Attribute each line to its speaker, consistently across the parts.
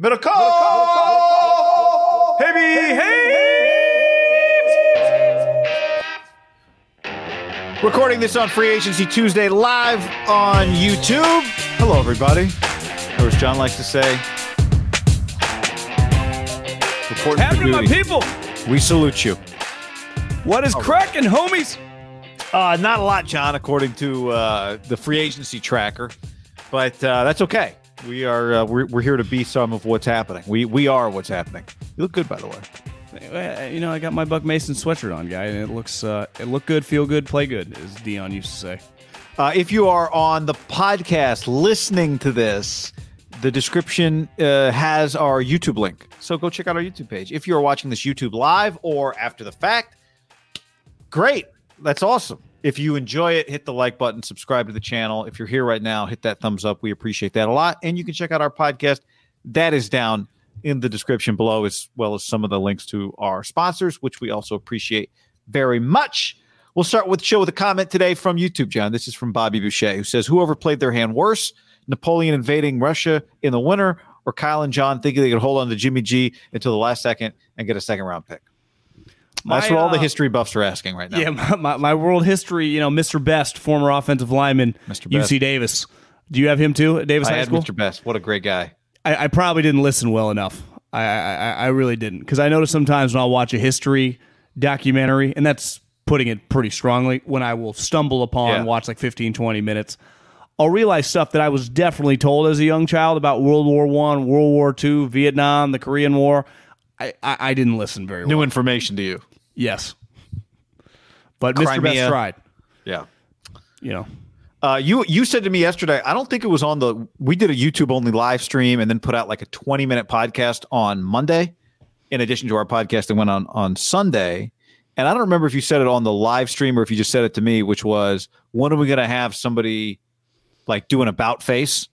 Speaker 1: Middle call. Hey, hey. Recording this on Free Agency Tuesday live on YouTube. Hello, everybody. Or as John likes to say, reporting
Speaker 2: Happening to my people.
Speaker 1: We salute you.
Speaker 2: What is cracking, homies?
Speaker 1: Uh, not a lot, John, according to uh, the free agency tracker, but uh, that's okay. We are uh, we're, we're here to be some of what's happening. We we are what's happening. You look good, by the way.
Speaker 2: Uh, You know, I got my Buck Mason sweatshirt on, guy, and it looks uh, it look good, feel good, play good, as Dion used to say.
Speaker 1: Uh, if you are on the podcast listening to this, the description uh, has our YouTube link. So go check out our YouTube page. If you are watching this YouTube live or after the fact, great. That's awesome. If you enjoy it, hit the like button, subscribe to the channel. If you're here right now, hit that thumbs up. We appreciate that a lot. And you can check out our podcast. That is down in the description below, as well as some of the links to our sponsors, which we also appreciate very much. We'll start with show with a comment today from YouTube, John. This is from Bobby Boucher, who says, Whoever played their hand worse, Napoleon invading Russia in the winter, or Kyle and John thinking they could hold on to Jimmy G until the last second and get a second round pick? That's
Speaker 2: My,
Speaker 1: what all the
Speaker 2: uh,
Speaker 1: history buffs are asking right now.
Speaker 2: Yeah, my, my, my world history, you know, Mr. Best, former offensive lineman,
Speaker 1: Mr. Best.
Speaker 2: UC Davis. Do you have him too at Davis
Speaker 1: I
Speaker 2: High
Speaker 1: had
Speaker 2: School?
Speaker 1: Mr. Best. What a great guy.
Speaker 2: I, I probably didn't listen well enough. I, I, I really didn't because I notice sometimes when I'll watch a history documentary, and that's putting it pretty strongly, when I will stumble upon
Speaker 1: Yeah.
Speaker 2: watch like 15, 20 minutes, I'll realize stuff that I was definitely told as a young child about World War One, World War Two, Vietnam, the Korean War. I, I, I didn't listen very
Speaker 1: New
Speaker 2: well.
Speaker 1: New information to you.
Speaker 2: yes, but Mr. Best
Speaker 1: Crimea.
Speaker 2: tried.
Speaker 1: Yeah.
Speaker 2: You know,
Speaker 1: Uh, you you said to me yesterday, I don't think it was on the. We did a YouTube only live stream and then put out like a twenty minute podcast on Monday, in addition to our podcast that went on on Sunday. And I don't remember if you said it on the live stream or if you just said it to me, which was, when are we going to have somebody like do an about face,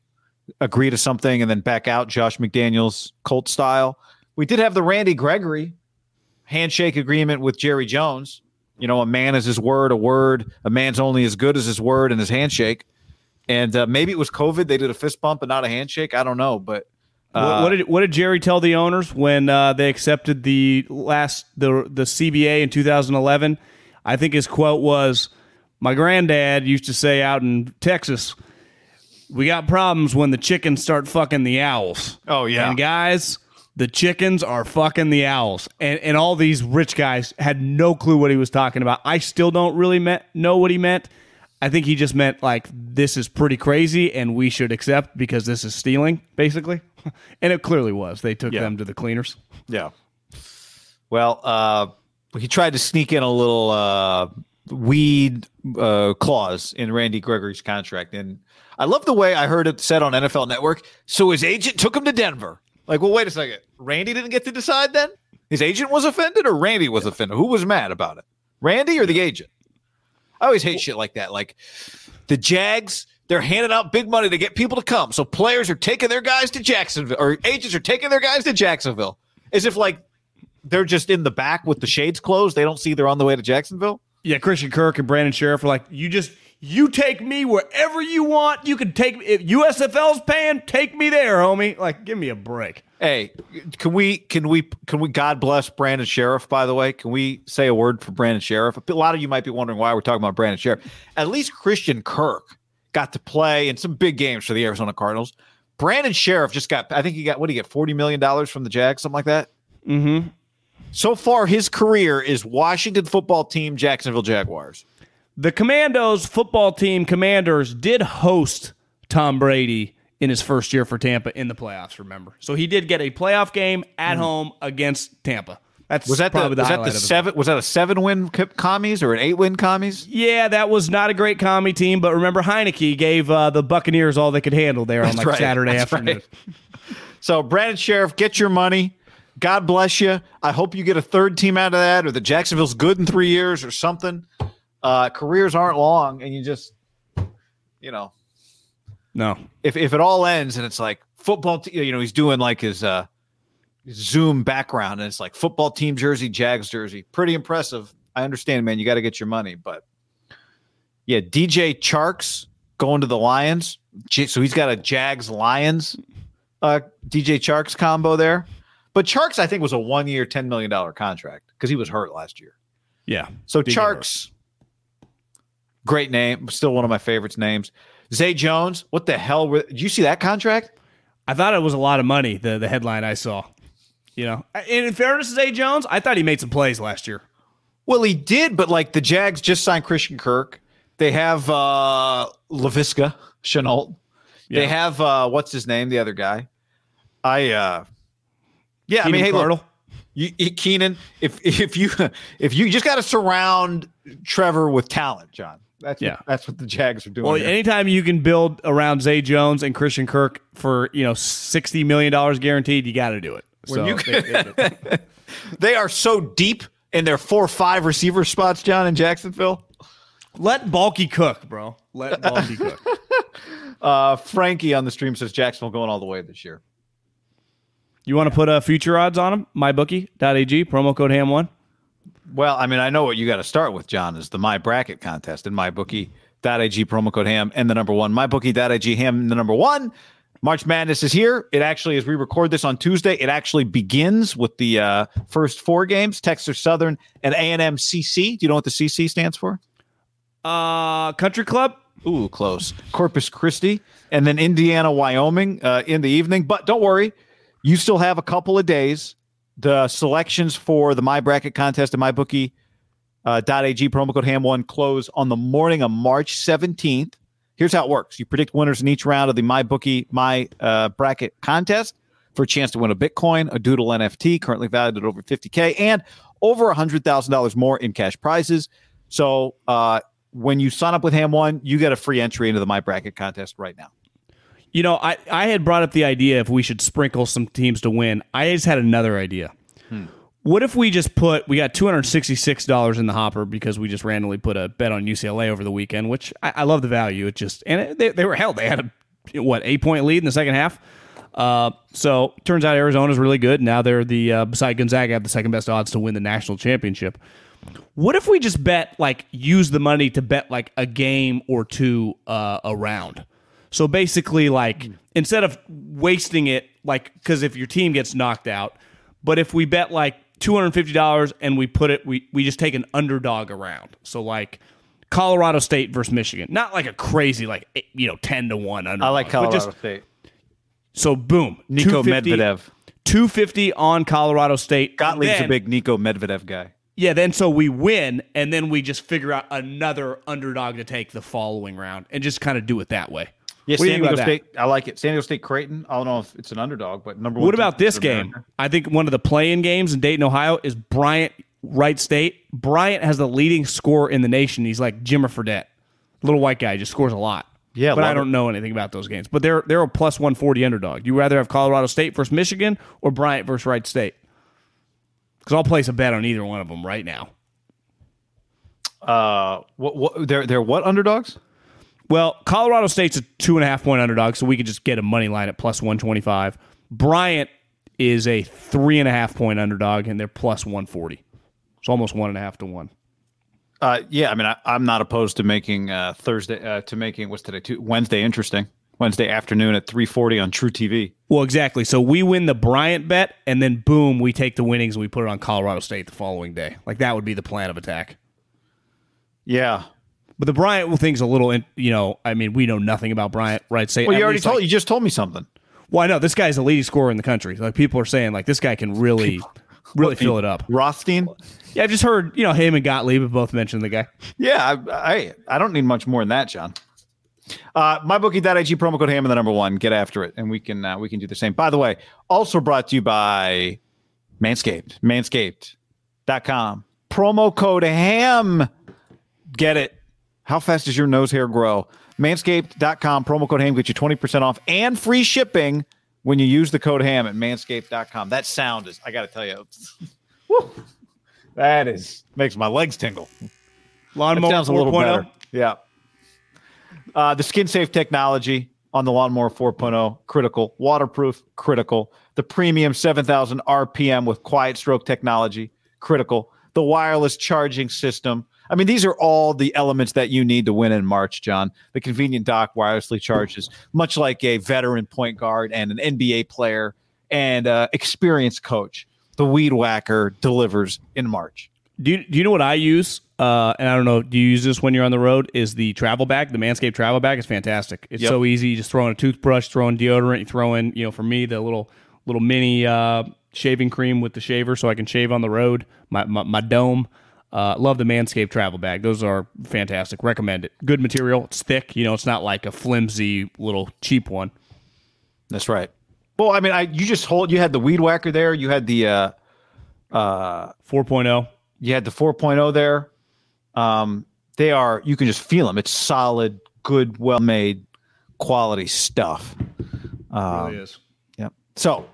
Speaker 1: agree to something, and then back out, Josh McDaniels Colt style? We did have the Randy Gregory handshake agreement with Jerry Jones. You know, a man is his word, a word, a man's only as good as his word and his handshake. And uh, maybe it was COVID. They did a fist bump and not a handshake. I don't know, but
Speaker 2: what,
Speaker 1: uh,
Speaker 2: what did what did Jerry tell the owners when uh, they accepted the last the the CBA in 2011? I think his quote was, "My granddad used to say out in Texas, we got problems when the chickens start fucking the owls."
Speaker 1: Oh, yeah.
Speaker 2: and guys. The chickens are fucking the owls, and and all these rich guys had no clue what he was talking about. I still don't really know what he meant. I think he just meant like this is pretty crazy, and we should accept because this is stealing, basically. and it clearly was. They took
Speaker 1: Yeah.
Speaker 2: them to the cleaners.
Speaker 1: Yeah. Well, uh, he tried to sneak in a little uh, weed uh, clause in Randy Gregory's contract, and I love the way I heard it said on NFL Network. So his agent took him to Denver. Like, well, wait a second. Randy didn't get to decide then. His agent was offended, or Randy was offended. Who was mad about it? Randy or the agent? I always hate shit like that. Like the Jags they're handing out big money to get people to come. So players are taking their guys to Jacksonville, or agents are taking their guys to Jacksonville, as if like they're just in the back with the shades closed. They don't see they're on the way to Jacksonville.
Speaker 2: Yeah, Christian Kirk and Brandon Scherff are like, you just you take me wherever you want. You can take if USFL's paying, take me there, homie. Like, give me a break.
Speaker 1: Hey, can we can we can we God bless Brandon Scherff? By the way, can we say a word for Brandon Scherff? A lot of you might be wondering why we're talking about Brandon Scherff. At least Christian Kirk got to play in some big games for the Arizona Cardinals. Brandon Scherff just got, I think he got, what did he get, $40 million from the Jags, something like that?
Speaker 2: Mm-hmm.
Speaker 1: So far, his career is Washington football team, Jacksonville Jaguars.
Speaker 2: The Commandos football team, Commanders, did host Tom Brady in his first year for Tampa in the playoffs, remember? So he did get a playoff game at mm. home against Tampa. That's
Speaker 1: was that the, the was that the seven was that a seven win commies or an eight win commies?
Speaker 2: Yeah, that was not a great commie team, but remember Heinicke gave uh, the Buccaneers all they could handle there That's on like right. Saturday That's afternoon. Right.
Speaker 1: so Brandon Scherff, get your money. God bless you. I hope you get a third team out of that, or the Jacksonville's good in three years, or something. Uh, careers aren't long, and you just, you know,
Speaker 2: no.
Speaker 1: If if it all ends and it's like football, you know, he's doing like his uh Zoom background, and it's like football team jersey, Jags jersey. Pretty impressive. I understand, man. You got to get your money, but yeah, DJ Charks going to the Lions. So he's got a Jags Lions uh, DJ Charks combo there. But Charks, I think, was a one year, $10 million contract because he was hurt last year.
Speaker 2: Yeah.
Speaker 1: So Charks, great name. Still one of my favorites names. Zay Jones, what the hell? Were, did you see that contract?
Speaker 2: I thought it was a lot of money, the, the headline I saw. You know, and in fairness to Zay Jones, I thought he made some plays last year.
Speaker 1: Well, he did, but like the Jags just signed Christian Kirk. They have uh Laviska Shenault. Yeah. They have uh what's his name, the other guy. I uh yeah, Keenan I mean, hey, look, you, Keenan, if if you if you just got to surround Trevor with talent, John. That's yeah. What, that's what the Jags are doing.
Speaker 2: Well, here. anytime you can build around Zay Jones and Christian Kirk for you know sixty million dollars guaranteed, you got to do it. So you, they,
Speaker 1: they, they, are so deep in their four five receiver spots, John in Jacksonville.
Speaker 2: Let Bulky cook, bro. Let Bulky cook.
Speaker 1: Uh, Frankie on the stream says Jacksonville going all the way this year.
Speaker 2: You want to put uh, future odds on them? MyBookie.ag, promo code HAM1.
Speaker 1: Well, I mean, I know what you got to start with, John, is the My Bracket contest and MyBookie.ag, promo code HAM, and the number one. MyBookie.ag, HAM, the number one. March Madness is here. It actually, as we record this on Tuesday, it actually begins with the uh, first four games: Texas Southern and A and M CC. Do you know what the CC stands for?
Speaker 2: Uh, Country Club.
Speaker 1: Ooh, close. Corpus Christi, and then Indiana, Wyoming uh, in the evening. But don't worry, you still have a couple of days. The selections for the My Bracket contest and MyBookie uh, promo code HAM1 close on the morning of March 17th. Here's how it works: you predict winners in each round of the MyBookie My uh, Bracket contest for a chance to win a Bitcoin, a Doodle NFT, currently valued at over 50k, and over $100,000 more in cash prizes. So uh, when you sign up with Ham One, you get a free entry into the My Bracket contest right now.
Speaker 2: You know, I, I had brought up the idea if we should sprinkle some teams to win. I just had another idea. Hmm. What if we just put we got two hundred sixty six dollars in the hopper because we just randomly put a bet on UCLA over the weekend, which I, I love the value. It just and it, they, they were held. They had a what eight point lead in the second half. Uh, so turns out Arizona's really good. Now they're the uh, beside Gonzaga have the second best odds to win the national championship. What if we just bet like use the money to bet like a game or two uh, around? So basically, like hmm. instead of wasting it, like because if your team gets knocked out, but if we bet like two hundred fifty dollars, and we put it. We we just take an underdog around. So like Colorado State versus Michigan, not like a crazy like eh, you know ten to one underdog.
Speaker 1: I like Colorado just, State.
Speaker 2: So boom,
Speaker 1: Niko Medvedev,
Speaker 2: two fifty on Colorado State.
Speaker 1: Gottlieb's then, a big Niko Medvedev guy.
Speaker 2: Yeah, then so we win, and then we just figure out another underdog to take the following round, and just kind of do it that way.
Speaker 1: Yeah, San Diego State. That? I like it. San Diego State Creighton. I don't know if it's an underdog, but number one.
Speaker 2: What about this game? I think one of the play-in games in Dayton, Ohio, is Bryant Wright State. Bryant has the leading score in the nation. He's like Jimmer Fredette, little white guy, just scores a lot.
Speaker 1: Yeah,
Speaker 2: but I don't it. know anything about those games. But they're they're a plus one forty underdog. Do you rather have Colorado State versus Michigan or Bryant versus Wright State? Because I'll place a bet on either one of them right now.
Speaker 1: Uh, what what they're they're what underdogs?
Speaker 2: Well, Colorado State's a two and a half point underdog, so we could just get a money line at plus 125. Bryant is a three and a half point underdog, and they're plus 140. It's almost one and a half to one.
Speaker 1: Uh, yeah, I mean, I, am not opposed to making uh, Thursday uh, to making what's today two, Wednesday interesting. Wednesday afternoon at 3:40 on True TV.
Speaker 2: Well, exactly. So we win the Bryant bet, and then boom, we take the winnings and we put it on Colorado State the following day. Like that would be the plan of attack.
Speaker 1: Yeah,
Speaker 2: but the Bryant thing's a little, you know, I mean, we know nothing about Bryant, right?
Speaker 1: Say, well, you already told, like, you just told me something.
Speaker 2: Well, I know this guy's the leading scorer in the country. Like people are saying, like this guy can really, really fill it up.
Speaker 1: Rothstein.
Speaker 2: Yeah, I've just heard, you know, him and Gottlieb have both mentioned the guy.
Speaker 1: Yeah, I, I, I don't need much more than that, John. Uh, mybookie.ag promo code ham and the number one. Get after it, and we can uh, we can do the same. By the way, also brought to you by Manscaped. Manscaped.com. Promo code ham. Get it. How fast does your nose hair grow? Manscaped.com. Promo code ham gets you 20% off and free shipping when you use the code ham at manscaped.com. That sound is, I got to tell you, whew, that is, makes my legs tingle.
Speaker 2: Lawnmower sounds a little better.
Speaker 1: Yeah. Uh, the skin safe technology on the Lawnmower 4.0, critical. Waterproof, critical. The premium 7,000 RPM with quiet stroke technology, critical. The wireless charging system. I mean, these are all the elements that you need to win in March, John. The convenient dock wirelessly charges, much like a veteran point guard and an NBA player and uh, experienced coach. The Weed Whacker delivers in March.
Speaker 2: Do you, do you know what I use? Uh, and I don't know, do you use this when you're on the road? Is the travel bag, the Manscaped travel bag is fantastic. It's yep. so easy. You just throw in a toothbrush, throw in deodorant, you throw in, you know, for me, the little little mini uh, shaving cream with the shaver so I can shave on the road, my, my, my dome. Uh, love the Manscaped travel bag. Those are fantastic. Recommend it. Good material. It's thick. You know, it's not like a flimsy little cheap one.
Speaker 1: That's right. Well, I mean, I you just hold. You had the weed whacker there. You had the uh,
Speaker 2: uh, 4.0
Speaker 1: you had the 4.0 there. Um, they are you can just feel them. It's solid, good, well made, quality stuff.
Speaker 2: Um, really is.
Speaker 1: Yep. So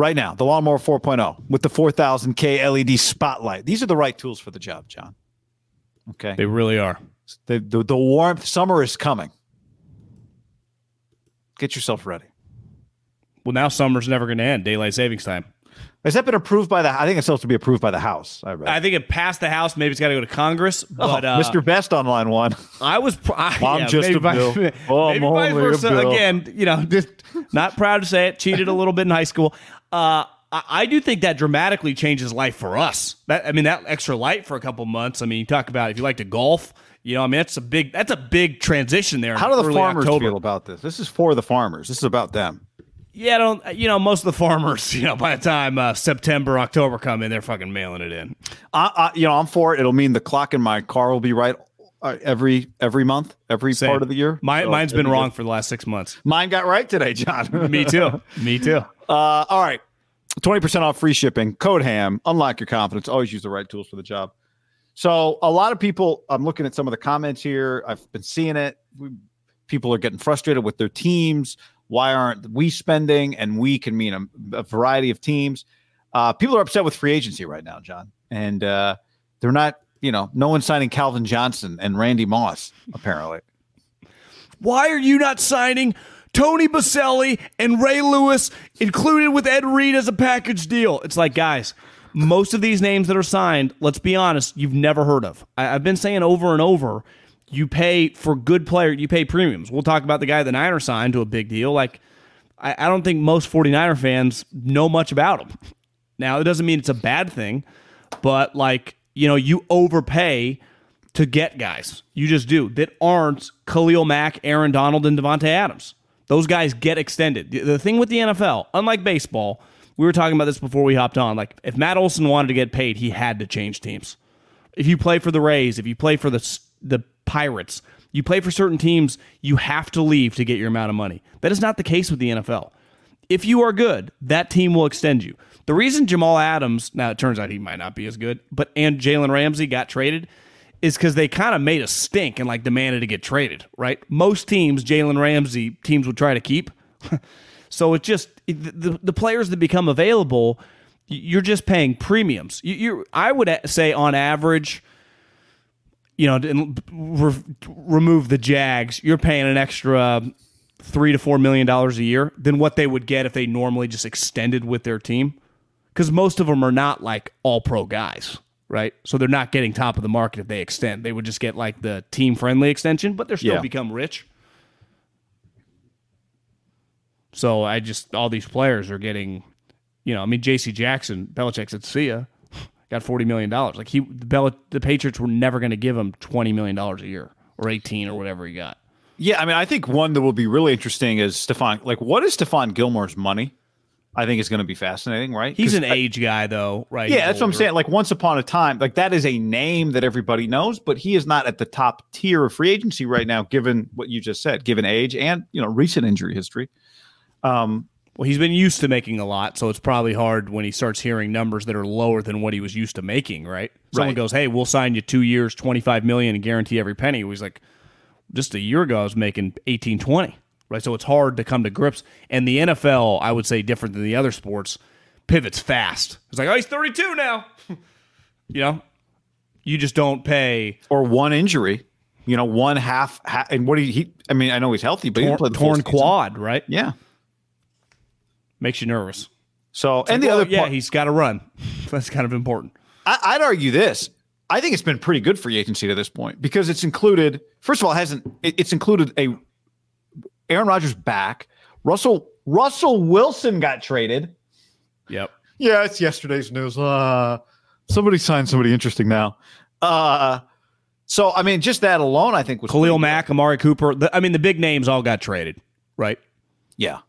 Speaker 1: right now, the lawnmower 4.0 with the 4000K LED spotlight. These are the right tools for the job, John. Okay.
Speaker 2: They really are.
Speaker 1: The, the, the warmth, summer is coming. Get yourself ready.
Speaker 2: Well, now summer's never going to end. Daylight savings time.
Speaker 1: Has that been approved by the? I think it's supposed to be approved by the House. I,
Speaker 2: I think it passed the House. Maybe it's got to go to Congress. Oh, but
Speaker 1: oh, uh, Mr. Best on line one.
Speaker 2: I was. I,
Speaker 1: I'm yeah, just a bill. By, oh,
Speaker 2: maybe
Speaker 1: I'm
Speaker 2: vice versa. Again, you know, just not proud to say it. Cheated a little bit in high school. Uh, I, I do think that dramatically changes life for us. That I mean, that extra light for a couple months. I mean, you talk about if you like to golf. You know, I mean, that's a big that's a big transition there.
Speaker 1: How do the farmers
Speaker 2: October.
Speaker 1: feel about this? This is for the farmers. This is about them.
Speaker 2: Yeah, I don't. You know, most of the farmers, you know, by the time uh, September, October come in, they're fucking mailing it in.
Speaker 1: I, I, you know, I'm for it. It'll mean the clock in my car will be right uh, every every month, every Same. part of the year.
Speaker 2: My, so mine's been wrong for the last six months.
Speaker 1: Mine got right today, John.
Speaker 2: Me too. Me too.
Speaker 1: Uh, all right, twenty percent off free shipping. Code Ham. Unlock your confidence. Always use the right tools for the job. So a lot of people. I'm looking at some of the comments here. I've been seeing it. We, people are getting frustrated with their teams. Why aren't we spending? And we can mean a, a variety of teams. Uh, people are upset with free agency right now, John, and uh, they're not. You know, no one's signing Calvin Johnson and Randy Moss apparently.
Speaker 2: Why are you not signing Tony Boselli and Ray Lewis included with Ed Reed as a package deal? It's like, guys, most of these names that are signed, let's be honest, you've never heard of. I, have been saying over and over you pay for good player, you pay premiums. We'll talk about the guy the Niners signed to a big deal. Like, I, I don't think most 49er fans know much about him. Now, it doesn't mean it's a bad thing, but like, you know, you overpay to get guys. You just do that aren't Khalil Mack, Aaron Donald, and Davante Adams. Those guys get extended. The, the thing with the NFL, unlike baseball, we were talking about this before we hopped on. Like, if Matt Olson wanted to get paid, he had to change teams. If you play for the Rays, if you play for the the Pirates. You play for certain teams, you have to leave to get your amount of money. That is not the case with the NFL. If you are good, that team will extend you. The reason Jamal Adams, now it turns out he might not be as good, but and Jalen Ramsey got traded is because they kind of made a stink and like demanded to get traded, right? Most teams, Jalen Ramsey teams would try to keep. so it just the, the players that become available, you're just paying premiums. You, are I would say on average, you know, re- remove the Jags, you're paying an extra three to four million dollars a year than what they would get if they normally just extended with their team. Because most of them are not like all pro guys, right? So they're not getting top of the market if they extend. They would just get like the team friendly extension, but they're still
Speaker 1: Yeah.
Speaker 2: become rich. So I just all these players are getting, you know, I mean J.C. Jackson, Belichick said, "See ya," got forty million dollars. Like he, the, Bel- the Patriots were never going to give him twenty million dollars a year or eighteen or whatever he got.
Speaker 1: Yeah, I mean, I think one that will be really interesting is Stephon. Like, what is Stephon Gilmore's money? I think is going to be fascinating, right?
Speaker 2: He's an
Speaker 1: I-
Speaker 2: age guy though, right?
Speaker 1: Yeah,
Speaker 2: He's
Speaker 1: that's what I'm saying. Like once upon a time, like that is a name that everybody knows, but he is not at the top tier of free agency right now, given what you just said, given age and you know recent injury history. Um,
Speaker 2: Well, he's been used to making a lot, so it's probably hard when he starts hearing numbers that are lower than what he was used to making, right? Someone
Speaker 1: Right.
Speaker 2: goes, "Hey, we'll sign you 2 years, 25 million and guarantee every penny." He's like, "Just a year ago I was making 18, 20." Right? So it's hard to come to grips. And the NFL, I would say different than the other sports, pivots fast. It's like, "Oh, he's 32 now." you know? You just don't pay
Speaker 1: or one injury, you know, one half, half and what he, he I mean, I know he's healthy, but he
Speaker 2: torn,
Speaker 1: didn't play the
Speaker 2: torn
Speaker 1: season.
Speaker 2: quad, right?
Speaker 1: Yeah.
Speaker 2: Makes you nervous.
Speaker 1: So and the
Speaker 2: Well,
Speaker 1: other
Speaker 2: yeah,
Speaker 1: part,
Speaker 2: he's got to run. That's kind of important.
Speaker 1: I, I'd argue this. I think it's been pretty good free agency to this point because it's included. First of all, it hasn't it, it's included a Aaron Rodgers back. Russell Russell Wilson got traded.
Speaker 2: Yep.
Speaker 1: Yeah, it's yesterday's news. Uh, somebody signed somebody interesting now. Uh, so I mean, just that alone, I think was
Speaker 2: Khalil
Speaker 1: pretty good.
Speaker 2: Mack, Amari Cooper. The, I mean, the big names all got traded, right?
Speaker 1: Yeah,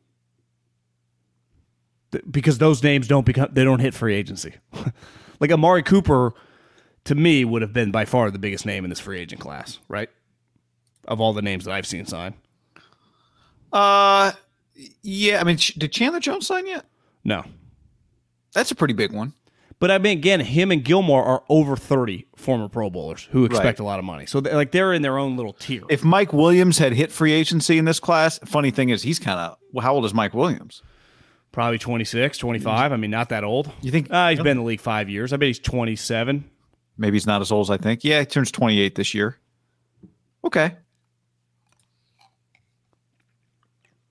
Speaker 2: Th- Because those names don't become they don't hit free agency. like Amari Cooper, to me, would have been by far the biggest name in this free agent class, right? Of all the names that I've seen sign,
Speaker 1: uh, yeah. I mean, did Chandler Jones sign yet?
Speaker 2: no.
Speaker 1: That's a pretty big one.
Speaker 2: But I mean, again, him and Gilmore are over thirty former Pro Bowlers who expect
Speaker 1: Right.
Speaker 2: a lot of money. So they're, like they're in their own little tier.
Speaker 1: If Mike Williams had hit free agency in this class, funny thing is he's kind of well, how old is Mike Williams?
Speaker 2: Probably 26, 25. I mean, not that old.
Speaker 1: You think-
Speaker 2: Uh, he's been in the league five years. I bet he's 27.
Speaker 1: Maybe he's not as old as I think. Yeah, he turns 28 this year. Okay.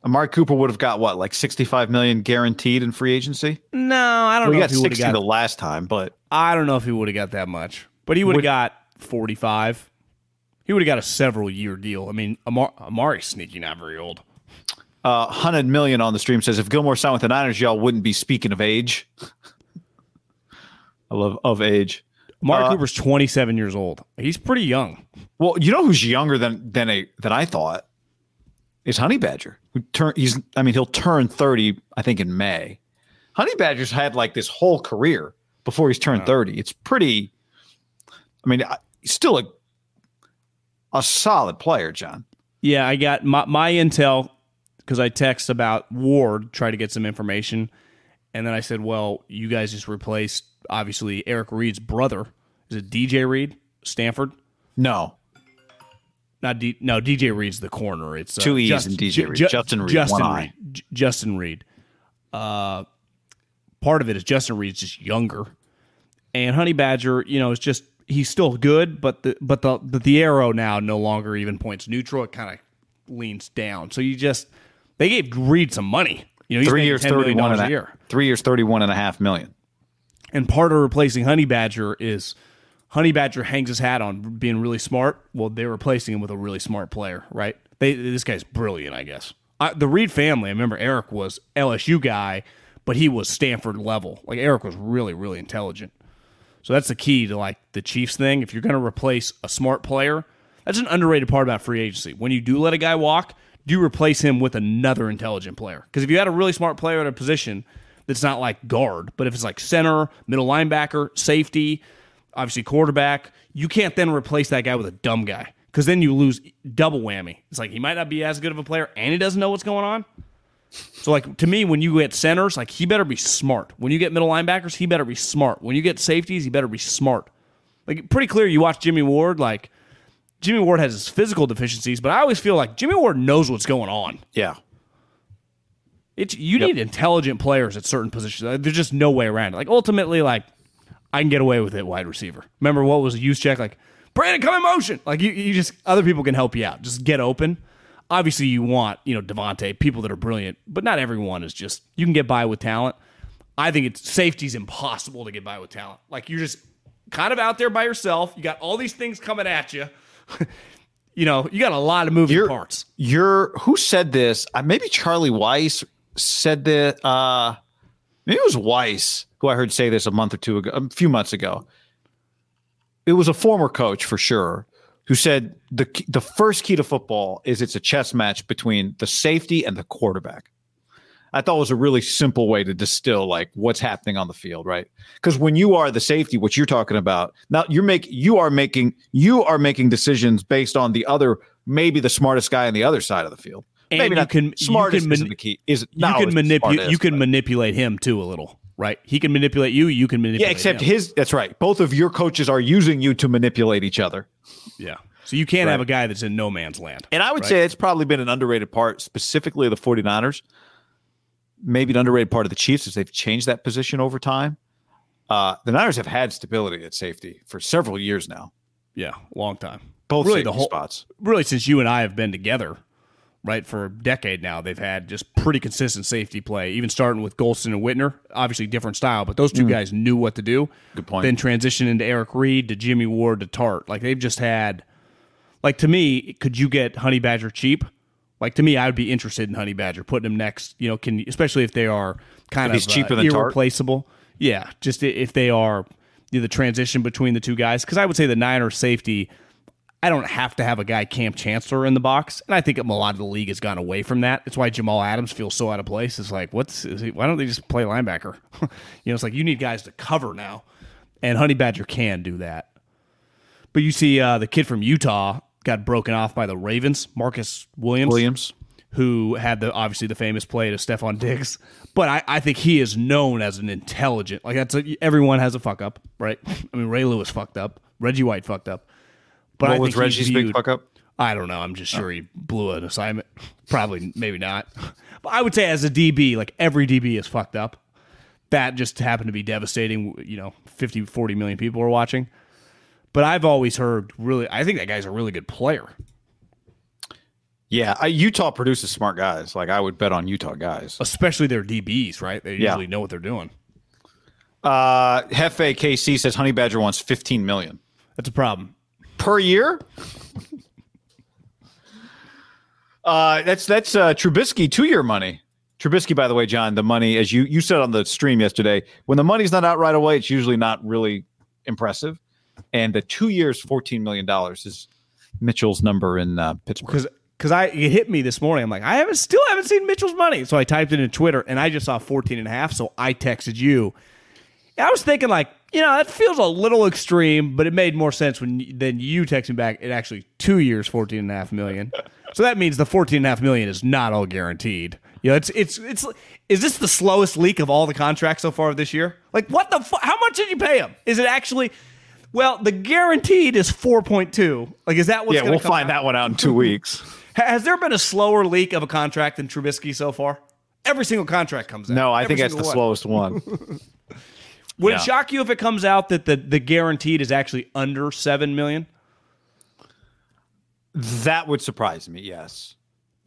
Speaker 1: Amari Cooper would have got what, like 65 million guaranteed in free agency?
Speaker 2: No, I don't
Speaker 1: Well, he got
Speaker 2: if he
Speaker 1: 60
Speaker 2: got
Speaker 1: the last time, but
Speaker 2: I don't know if he would have got that much, but he would have got 45. He would have got a several year deal. I mean, Amar- Amari's sneaky, not very old.
Speaker 1: uh, 100 million on the stream says if Gilmore signed with the Niners, y'all wouldn't be speaking of age. I love of age.
Speaker 2: Amari
Speaker 1: Uh,
Speaker 2: Cooper's 27 years old. He's pretty young.
Speaker 1: Well, you know who's younger than than a than I thought is Honey Badger. Who turn he's I mean he'll turn 30 I think in May. Honey Badger's had like this whole career before he's turned 30. It's pretty I mean still a a solid player, John.
Speaker 2: Yeah, I got my, my intel because I text about Ward, try to get some information. And then I said, well, you guys just replaced, obviously, Eric Reid's brother. Is it DJ Reed? Stanford?
Speaker 1: No.
Speaker 2: Not D, no, DJ Reed's the corner. It's uh,
Speaker 1: Two E's
Speaker 2: Just-
Speaker 1: in DJ Reed.
Speaker 2: Ju-
Speaker 1: Justin Reid,
Speaker 2: Justin
Speaker 1: one
Speaker 2: Reid. J- Justin Reid. Uh, part of it is Justin Reid's just younger, and Honey Badger, you know, is just he's still good, but the but the but the arrow now no longer even points neutral. It kind of leans down. So you just they gave Reid some money. You know, he's
Speaker 1: Three years, 31 and
Speaker 2: a year.
Speaker 1: three years, 31 and a half million.
Speaker 2: And part of replacing Honey Badger is Honey Badger hangs his hat on being really smart. Well, they're replacing him with a really smart player, right? They, this guy's brilliant, I guess. I, the Reid family, I remember Eric was LSU guy, but he was Stanford level. Like Eric was really, really intelligent. So that's the key to like the Chiefs thing. If you're going to replace a smart player, that's an underrated part about free agency. When you do let a guy walk, you replace him with another intelligent player? Because if you had a really smart player at a position that's not like guard, but if it's like center, middle linebacker, safety, obviously quarterback, you can't then replace that guy with a dumb guy because then you lose double whammy. It's like he might not be as good of a player and he doesn't know what's going on. So like to me, when you get centers, like he better be smart. When you get middle linebackers, he better be smart. When you get safeties, he better be smart. Like pretty clear, you watch Jimmy Ward. Like Jimmy Ward has his physical deficiencies, but I always feel like Jimmy Ward knows what's going on.
Speaker 1: Yeah.
Speaker 2: It's you need intelligent players at certain positions. Uh, There's just no way around it. Like ultimately, like I can get away with it, wide receiver. Remember what was use check? Like Brandon, come in motion. Like you, you just other people can help you out. Just get open. Obviously, you want you know Davante, people that are brilliant, but not everyone is just. You can get by with talent. I think it's safety's impossible to get by with talent. Like you're just kind of out there by yourself. You got all these things coming at you. you know, you got a lot of moving
Speaker 1: You're-
Speaker 2: parts.
Speaker 1: You're who said this? Uh, maybe Charlie Weis said that. Uh, maybe it was Weiss who I heard say this a month or two ago, a few months ago. It was a former coach for sure who said the the first key to football is it's a chess match between the safety and the quarterback. I thought was a really simple way to distill like what's happening on the field, right? Because when you are the safety, what you're talking about now, you're make you are making you are making decisions based on the other, maybe the smartest guy on the other side of the field.
Speaker 2: And
Speaker 1: maybe
Speaker 2: you
Speaker 1: not
Speaker 2: can- you
Speaker 1: smartest
Speaker 2: can
Speaker 1: isn't
Speaker 2: mani-
Speaker 1: the key. Is
Speaker 2: You can manipulate. You can manipulate him too a little, right? He can manipulate you. You can manipulate.
Speaker 1: yeah, except
Speaker 2: him.
Speaker 1: his. That's right. Both of your coaches are using you to manipulate each other.
Speaker 2: Yeah. So you can't
Speaker 1: Right.
Speaker 2: have a guy that's in no man's land.
Speaker 1: And I would
Speaker 2: Right.
Speaker 1: say it's probably been an underrated part, specifically of the 49ers. Maybe an underrated part of the Chiefs is they've changed that position over time. Uh, the Niners have had stability at safety for several years now,
Speaker 2: Yeah, long time.
Speaker 1: both
Speaker 2: Really, the whole-
Speaker 1: spots.
Speaker 2: Really, since you and I have been together, right, for a decade now, they've had just pretty consistent safety play. Even starting with Goldson and Whitner, obviously different style, but those two guys knew what to do.
Speaker 1: Good point.
Speaker 2: Then transition into Eric Reid to Jimmy Ward to Tart. Like they've just had, like to me, could you get Honey Badger cheap? Like to me, I would be interested in Honey Badger, putting him next. You know, can especially if they are kind
Speaker 1: If
Speaker 2: of
Speaker 1: cheaper
Speaker 2: uh,
Speaker 1: than Tart?
Speaker 2: irreplaceable. Yeah, just if they are you know, the transition between the two guys. Because I would say the Niners safety. I don't have to have a guy Kam Chancellor in the box, and I think a lot of the league has gone away from that. It's why Jamal Adams feels so out of place. It's like, what's he, why don't they just play linebacker? you know, it's like you need guys to cover now, and Honey Badger can do that. But you see, uh, the kid from Utah got broken off by the Ravens, Marcus Williams,
Speaker 1: Williams.
Speaker 2: who had the obviously the famous play to Stefon Diggs. But I, I think he is known as an intelligent. Like that's a, everyone has a fuck up, right? I mean, Ray Lewis fucked up, Reggie White fucked up. But
Speaker 1: What
Speaker 2: I
Speaker 1: was Reggie's big fuck up?
Speaker 2: I don't know. I'm just sure he blew an assignment. Probably, maybe not. But I would say as a DB, like every DB is fucked up. That just happened to be devastating. You know, 50, 40 million people are watching. But I've always heard really, I think that guy's a really good player.
Speaker 1: Yeah, I, Utah produces smart guys. Like I would bet on Utah guys.
Speaker 2: especially their DBs, right? They
Speaker 1: Yeah.
Speaker 2: usually know what they're doing.
Speaker 1: Uh, Hefe KC says Honey Badger wants 15 million
Speaker 2: That's a problem.
Speaker 1: per year. uh, that's that's uh, Trubisky two year money. Trubisky, by the way, John, the money as you you said on the stream yesterday, when the money's not out right away, it's usually not really impressive. And the two years, fourteen million dollars is Mitchell's number in uh, Pittsburgh.
Speaker 2: Because because I it hit me this morning. I'm like, I haven't still haven't seen Mitchell's money. So I typed it in Twitter and I just saw 14 and a half. So I texted you. And I was thinking like, you know, that feels a little extreme, but it made more sense when then you text me back. It actually two years, 14 and a half million. so that means the 14 and a half million is not all guaranteed. You know, it's it's it's is this the slowest leak of all the contracts so far this year? Like what the fu- how much did you pay him? Is it actually well, the guaranteed is 4.2. Like is that what's
Speaker 1: yeah, we'll find
Speaker 2: out?
Speaker 1: that one out in two weeks.
Speaker 2: Has there been a slower leak of a contract than Trubisky so far? Every single contract comes out.
Speaker 1: No, I
Speaker 2: Every
Speaker 1: think that's the
Speaker 2: one.
Speaker 1: slowest one.
Speaker 2: Would
Speaker 1: Yeah.
Speaker 2: it shock you if it comes out that the, the guaranteed is actually under seven million?
Speaker 1: that would surprise me. Yes.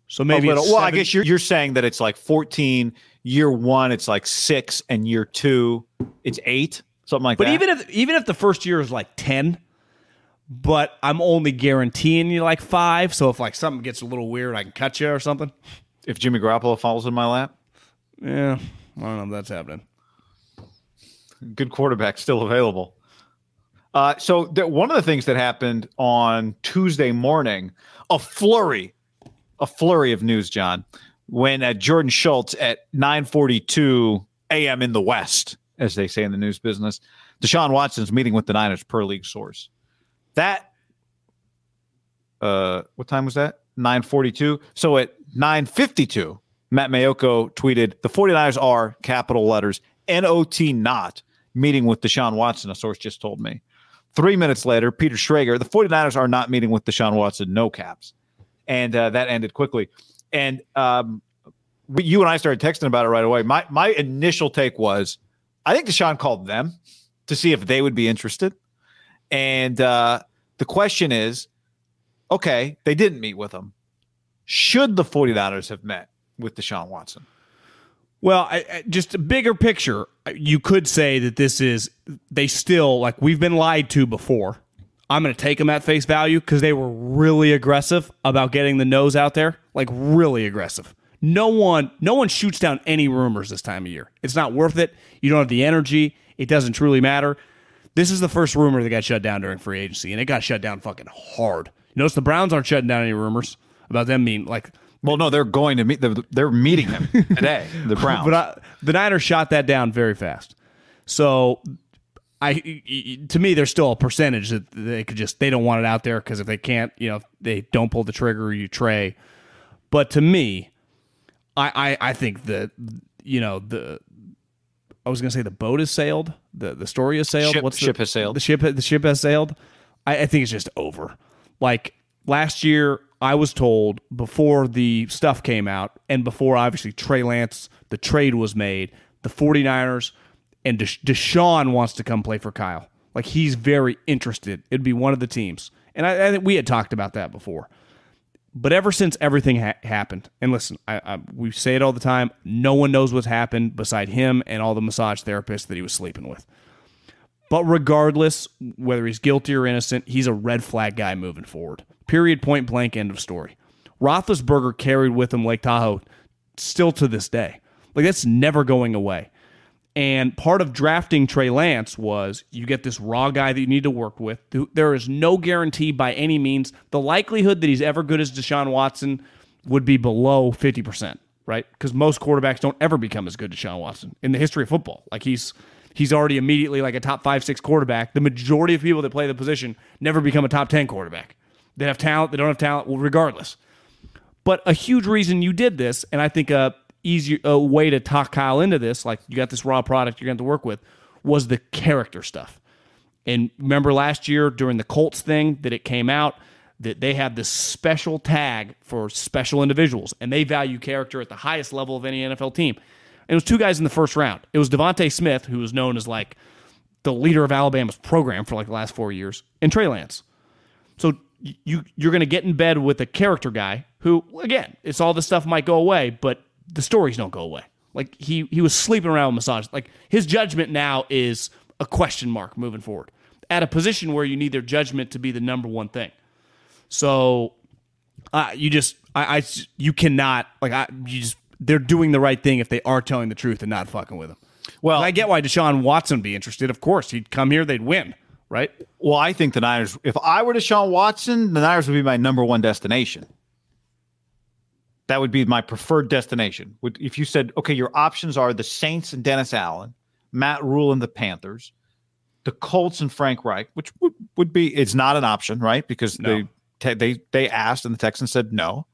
Speaker 2: So maybe
Speaker 1: a little.
Speaker 2: it's
Speaker 1: Well, I guess you're you're saying that it's like 14. Year one, it's like six, and year two, it's eight, something like
Speaker 2: But
Speaker 1: that.
Speaker 2: even if even if the first year is like ten, but I'm only guaranteeing you like five. So if like something gets a little weird, I can cut you or something.
Speaker 1: if Jimmy Garoppolo falls in my lap,
Speaker 2: Yeah, I don't know if that's happening.
Speaker 1: good quarterback still available. Uh, so one of the things that happened on Tuesday morning, a flurry, a flurry of news, John, when uh, Jordan Schultz at 9:42 a.m. in the West, as they say in the news business, Deshaun Watson's meeting with the Niners per league source. That, uh, what time was that? 9:42. So at 9:52, Matt Maiocco tweeted, "The 49ers are capital letters NOT not meeting with Deshaun Watson." A source just told me. Three minutes later, Peter Schrager, the 49ers are not meeting with Deshaun Watson, no caps. And uh, that ended quickly. And um, you and I started texting about it right away. My my initial take was, I think Deshaun called them to see if they would be interested. And uh, The question is, okay, they didn't meet with him. Should the 49ers have met with Deshaun Watson?
Speaker 2: Well, I, I, just a bigger picture, you could say that this is they still like we've been lied to before. I'm going to take them at face value because they were really aggressive about getting the nose out there, like really aggressive. No one, no one shoots down any rumors this time of year. It's not worth it. You don't have the energy. It doesn't truly matter. This is the first rumor that got shut down during free agency, and it got shut down fucking hard. You notice the Browns aren't shutting down any rumors about them being like
Speaker 1: well, no, they're going to meet. They're, they're meeting him today. The Browns,
Speaker 2: but I, the Niners shot that down very fast. So, I to me, there's still a percentage that they could just they don't want it out there because if they can't, you know, they don't pull the trigger, you tray. But to me, I I, I think that you know the I was going to say the boat has sailed, the the story has sailed.
Speaker 1: Ship,
Speaker 2: What's
Speaker 1: ship
Speaker 2: the,
Speaker 1: has sailed.
Speaker 2: The ship the ship has sailed. I, I think it's just over. Like last year, I was told before the stuff came out and before obviously Trey Lance, the trade was made, the 49ers and Desha- Deshaun wants to come play for Kyle. Like he's very interested. It'd be one of the teams. And I, I think we had talked about that before. But ever since everything ha- happened, and listen, I, I, we say it all the time no one knows what's happened beside him and all the massage therapists that he was sleeping with. But regardless, whether he's guilty or innocent, he's a red flag guy moving forward. Period, point blank, end of story. Roethlisberger carried with him Lake Tahoe still to this day. Like that's never going away. And part of drafting Trey Lance was you get this raw guy that you need to work with. There is no guarantee by any means. The likelihood that he's ever good as Deshaun Watson would be below 50%, right? Because most quarterbacks don't ever become as good as Deshaun Watson in the history of football. Like he's he's already immediately like a top five, six quarterback. The majority of people that play the position never become a top 10 quarterback. They have talent, they don't have talent, well, regardless. But a huge reason you did this, and I think a easier way to talk Kyle into this, like you got this raw product you're going to work with, was the character stuff. And remember last year during the Colts thing that it came out that they have this special tag for special individuals, and they value character at the highest level of any NFL team. And it was two guys in the first round. It was DeVonta Smith, who was known as like the leader of Alabama's program for like the last four years, and Trey Lance. So you you're going to get in bed with a character guy who, again, it's all this stuff might go away, but the stories don't go away. Like he he was sleeping around with massage. Like his judgment now is a question mark moving forward at a position where you need their judgment to be the number one thing. So uh, you just I, I you cannot like I you just they're doing the right thing if they are telling the truth and not fucking with them. Well, I get why Deshaun Watson be interested. Of course, he'd come here, they'd win, right?
Speaker 1: Well, I think the Niners. If I were Deshaun Watson, the Niners would be my number one destination. That would be my preferred destination. Would if you said, okay, your options are the Saints and Dennis Allen, Matt Rhule and the Panthers, the Colts and Frank Reich, which would, would be it's not an option, right? Because no. they they they asked and the Texans said no.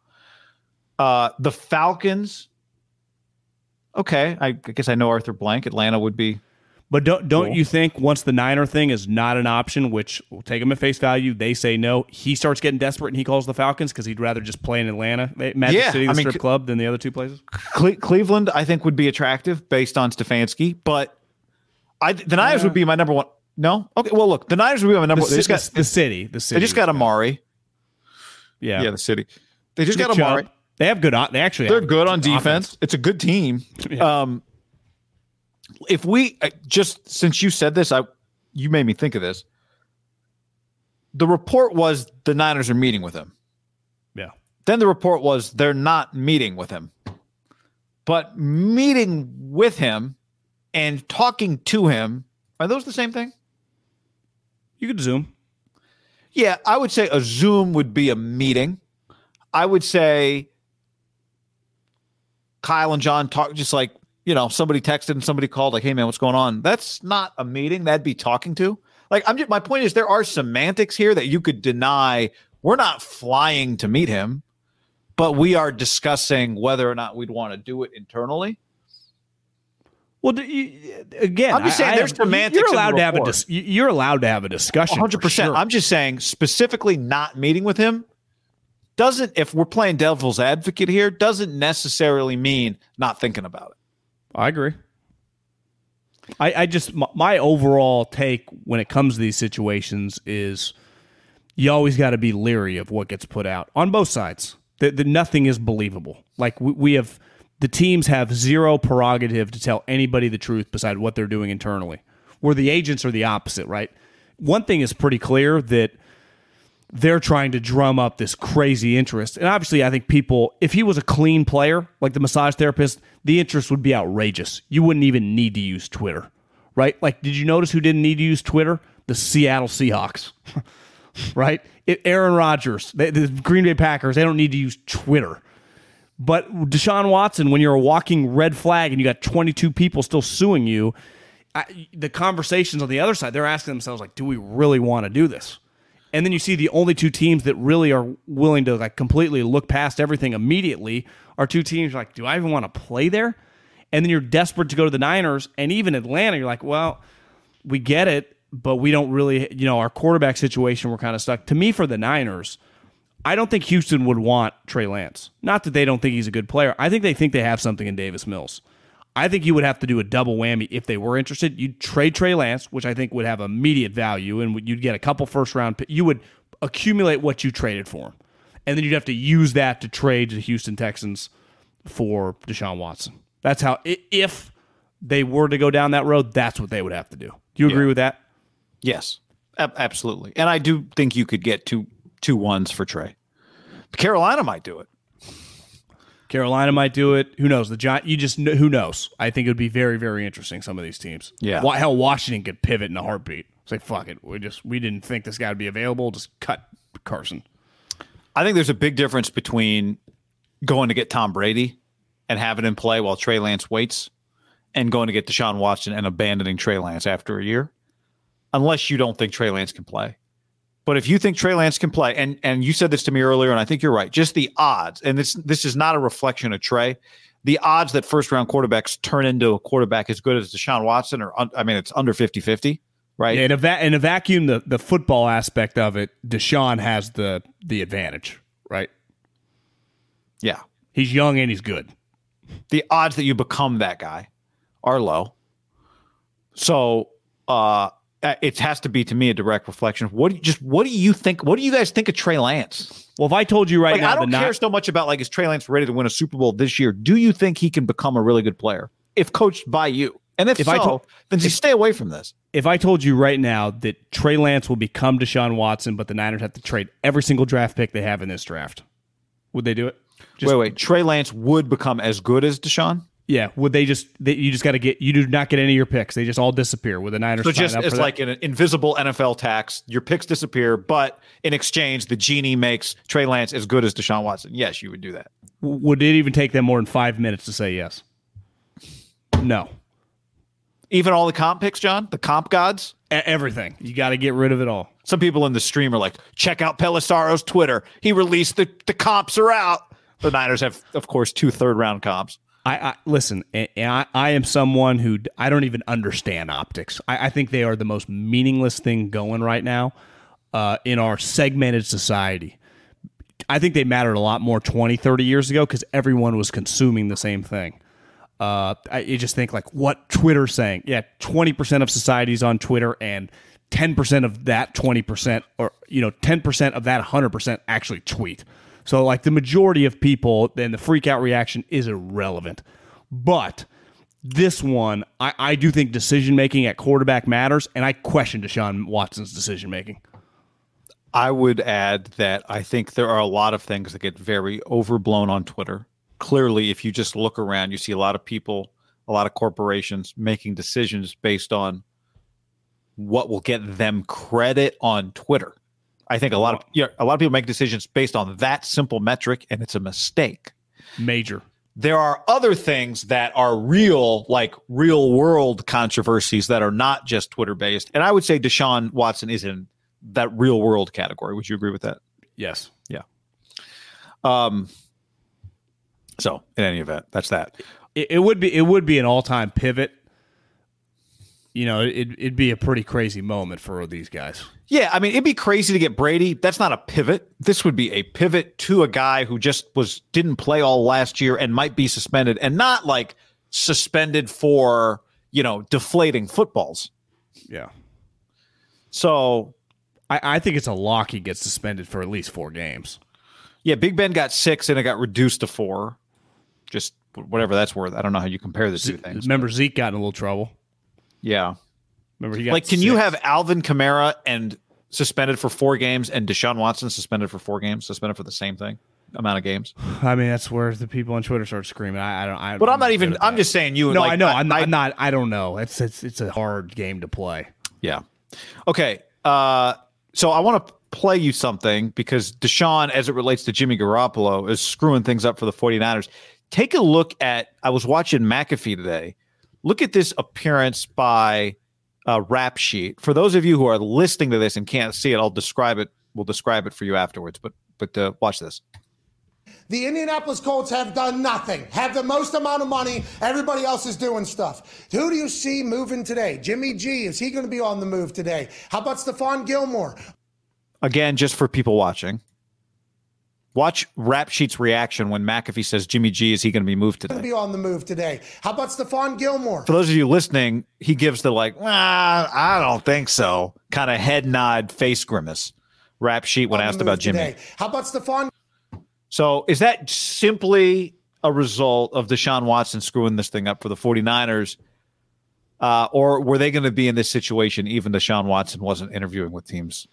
Speaker 1: Uh, the Falcons. Okay, I, I guess I know Arthur Blank. Atlanta would be
Speaker 2: but don't don't cool. you think once the Niner thing is not an option, which will take him at face value, they say no. He starts getting desperate and he calls the Falcons because he'd rather just play in Atlanta, Magic yeah, City, the I mean, strip club, than the other two places.
Speaker 1: Cle- Cleveland, I think, would be attractive based on Stefanski, but I the Niners would be my number one. No, okay. Well, look, the Niners would be my number.
Speaker 2: The,
Speaker 1: one. They just
Speaker 2: got the city. The city.
Speaker 1: They just got Amari.
Speaker 2: Yeah,
Speaker 1: yeah, the city. They just Nick got Amari.
Speaker 2: Chubb. They have good. They actually
Speaker 1: they're good on defense. Offense. It's a good team. Yeah. Um, if we uh, just since you said this, I you made me think of this. The report was the Niners are meeting with him.
Speaker 2: Yeah.
Speaker 1: Then the report was they're not meeting with him. But meeting with him and talking to him, are those the same thing?
Speaker 2: You could zoom.
Speaker 1: Yeah, I would say a Zoom would be a meeting. I would say Kyle and John talk just like you know, somebody texted and somebody called, like, hey, man, what's going on? That's not a meeting. That'd be talking to. Like, I'm just, my point is there are semantics here that you could deny. We're not flying to meet him, but we are discussing whether or not we'd want to do it internally.
Speaker 2: Well, you, again,
Speaker 1: I'm just saying I, there's semantics.
Speaker 2: You're allowed to have a dis- you're allowed to have a discussion. 100. percent sure.
Speaker 1: I'm just saying specifically not meeting with him doesn't. If we're playing devil's advocate here, doesn't necessarily mean not thinking about it.
Speaker 2: I agree. I, I just my overall take when it comes to these situations is you always got to be leery of what gets put out on both sides. That nothing is believable. Like we, we have the teams have zero prerogative to tell anybody the truth beside what they're doing internally. Where the agents are the opposite, right? One thing is pretty clear that they're trying to drum up this crazy interest. And obviously, I think people, if he was a clean player, like the massage therapist, the interest would be outrageous. You wouldn't even need to use Twitter, right? Like, did you notice who didn't need to use Twitter? The Seattle Seahawks, right? It, Aaron Rodgers, they, the Green Bay Packers, they don't need to use Twitter. But Deshaun Watson, when you're a walking red flag and you got 22 people still suing you, I, the conversations on the other side, they're asking themselves, like, do we really want to do this? And then you see the only two teams that really are willing to like completely look past everything immediately are two teams like, do I even want to play there? And then you're desperate to go to the Niners and even Atlanta. You're like, well, we get it, but we don't really, you know, our quarterback situation, we're kind of stuck. To me, for the Niners, I don't think Houston would want Trey Lance. Not that they don't think he's a good player. I think they think they have something in Davis Mills. I think you would have to do a double whammy if they were interested. You'd trade Trey Lance, which I think would have immediate value, and you'd get a couple first round. Picks. You would accumulate what you traded for him, and then you'd have to use that to trade the Houston Texans for Deshaun Watson. That's how if they were to go down that road, that's what they would have to do. Do you agree yeah. with that?
Speaker 1: Yes, absolutely. And I do think you could get two two ones for Trey. Carolina might do it.
Speaker 2: Carolina might do it. Who knows? The Giant. You just who knows? I think it would be very very interesting. Some of these teams.
Speaker 1: Yeah.
Speaker 2: Why, hell, Washington could pivot in a heartbeat. Say fuck it. We just we didn't think this guy would be available. Just cut Carson.
Speaker 1: I think there's a big difference between going to get Tom Brady and having him play while Trey Lance waits, and going to get Deshaun Watson and abandoning Trey Lance after a year, unless you don't think Trey Lance can play. But if you think Trey Lance can play, and and you said this to me earlier, and I think you're right, just the odds, and this this is not a reflection of Trey. The odds that first round quarterbacks turn into a quarterback as good as Deshaun Watson or I mean, it's under 50 50, right?
Speaker 2: Yeah, in a, va- in a vacuum, the, the football aspect of it, Deshaun has the the advantage, right?
Speaker 1: Yeah.
Speaker 2: He's young and he's good.
Speaker 1: The odds that you become that guy are low. So, uh, uh, Uh, it has to be to me a direct reflection what do you, just what do you think what do you guys think of Trey Lance?
Speaker 2: Well, if I told you right
Speaker 1: like,
Speaker 2: now,
Speaker 1: I don't care not- so much about like is Trey Lance ready to win a Super Bowl this year? Do you think he can become a really good player if coached by you? And if, if so, I told, then if, stay away from this.
Speaker 2: If I told you right now that Trey Lance will become Deshaun Watson, but the Niners have to trade every single draft pick they have in this draft, would they do it?
Speaker 1: Just, wait, wait. Trey Lance would become as good as Deshaun?
Speaker 2: Yeah, would they just? They, you just got to get. You do not get any of your picks. They just all disappear with the Niners.
Speaker 1: So just it's like an invisible NFL tax. Your picks disappear, but in exchange, the genie makes Trey Lance as good as Deshaun Watson. Yes, you would do that.
Speaker 2: Would it even take them more than five minutes to say yes? No.
Speaker 1: Even all the comp picks, John, the comp gods,
Speaker 2: everything. You got to get rid of it all.
Speaker 1: Some people in the stream are like, check out Pelissero's Twitter. He released the the comps are out. The Niners have, of course, two third round comps.
Speaker 2: I, I listen. I, I am someone who I don't even understand optics. I, I think they are the most meaningless thing going right now uh, in our segmented society. I think they mattered a lot more 20, 30 years ago because everyone was consuming the same thing. Uh, I you just think like what Twitter's saying. Yeah, twenty percent of society's on Twitter, and ten percent of that twenty percent, or you know, ten percent of that hundred percent actually tweet. So, like the majority of people, then the freak out reaction is irrelevant. But this one, I, I do think decision making at quarterback matters, and I question Deshaun Watson's decision making.
Speaker 1: I would add that I think there are a lot of things that get very overblown on Twitter. Clearly, if you just look around, you see a lot of people, a lot of corporations making decisions based on what will get them credit on Twitter. I think a lot of yeah, a lot of people make decisions based on that simple metric, and it's a mistake.
Speaker 2: Major.
Speaker 1: There are other things that are real, like real world controversies that are not just Twitter based. And I would say Deshaun Watson is in that real world category. Would you agree with that?
Speaker 2: Yes.
Speaker 1: Yeah. Um. So, in any event, that's that.
Speaker 2: It, it would be it would be an all time pivot you know, it, it'd be a pretty crazy moment for these guys.
Speaker 1: Yeah, I mean, it'd be crazy to get Brady. That's not a pivot. This would be a pivot to a guy who just was didn't play all last year and might be suspended, and not like suspended for you know deflating footballs.
Speaker 2: Yeah.
Speaker 1: So
Speaker 2: I, I think it's a lock he gets suspended for at least four games.
Speaker 1: Yeah, Big Ben got six and it got reduced to four. Just whatever that's worth. I don't know how you compare the two things.
Speaker 2: Remember Zeke got in a little trouble.
Speaker 1: Yeah.
Speaker 2: Remember he got
Speaker 1: Like, can you have Alvin Kamara and suspended for four games and Deshaun Watson suspended for four games, suspended for the same thing amount of games?
Speaker 2: I mean, that's where the people on Twitter start screaming. I, I don't. I,
Speaker 1: But I'm not even. I'm just saying you.
Speaker 2: No,
Speaker 1: like,
Speaker 2: I know. I'm, not,
Speaker 1: I-
Speaker 2: I'm not. I don't know. It's it's it's a hard game to play.
Speaker 1: Yeah. Okay. Uh, so I want to play you something because Deshaun, as it relates to Jimmy Garoppolo, is screwing things up for the 49ers. Take a look at, I was watching McAfee today. Look at this appearance by uh, Rap Sheet. For those of you who are listening to this and can't see it, I'll describe it. We'll describe it for you afterwards. But but uh, watch this.
Speaker 3: The Indianapolis Colts have done nothing, have the most amount of money. Everybody else is doing stuff. Who do you see moving today? Jimmy G, is he going to be on the move today? How about Stephon Gilmore?
Speaker 1: Again, just for people watching. Watch Rap Sheet's reaction when McAfee says Jimmy G is he going to be moved today?
Speaker 3: Going to be on the move today. How about Stephon Gilmore?
Speaker 1: for those of you listening, he gives the like, ah, I don't think so, kind of head nod, face grimace, rap sheet when asked about Jimmy.
Speaker 3: today. How about Stephon
Speaker 1: So is that simply a result of Deshaun Watson screwing this thing up for the 49ers? Uh, or were they going to be in this situation even Deshaun Watson wasn't interviewing with teams?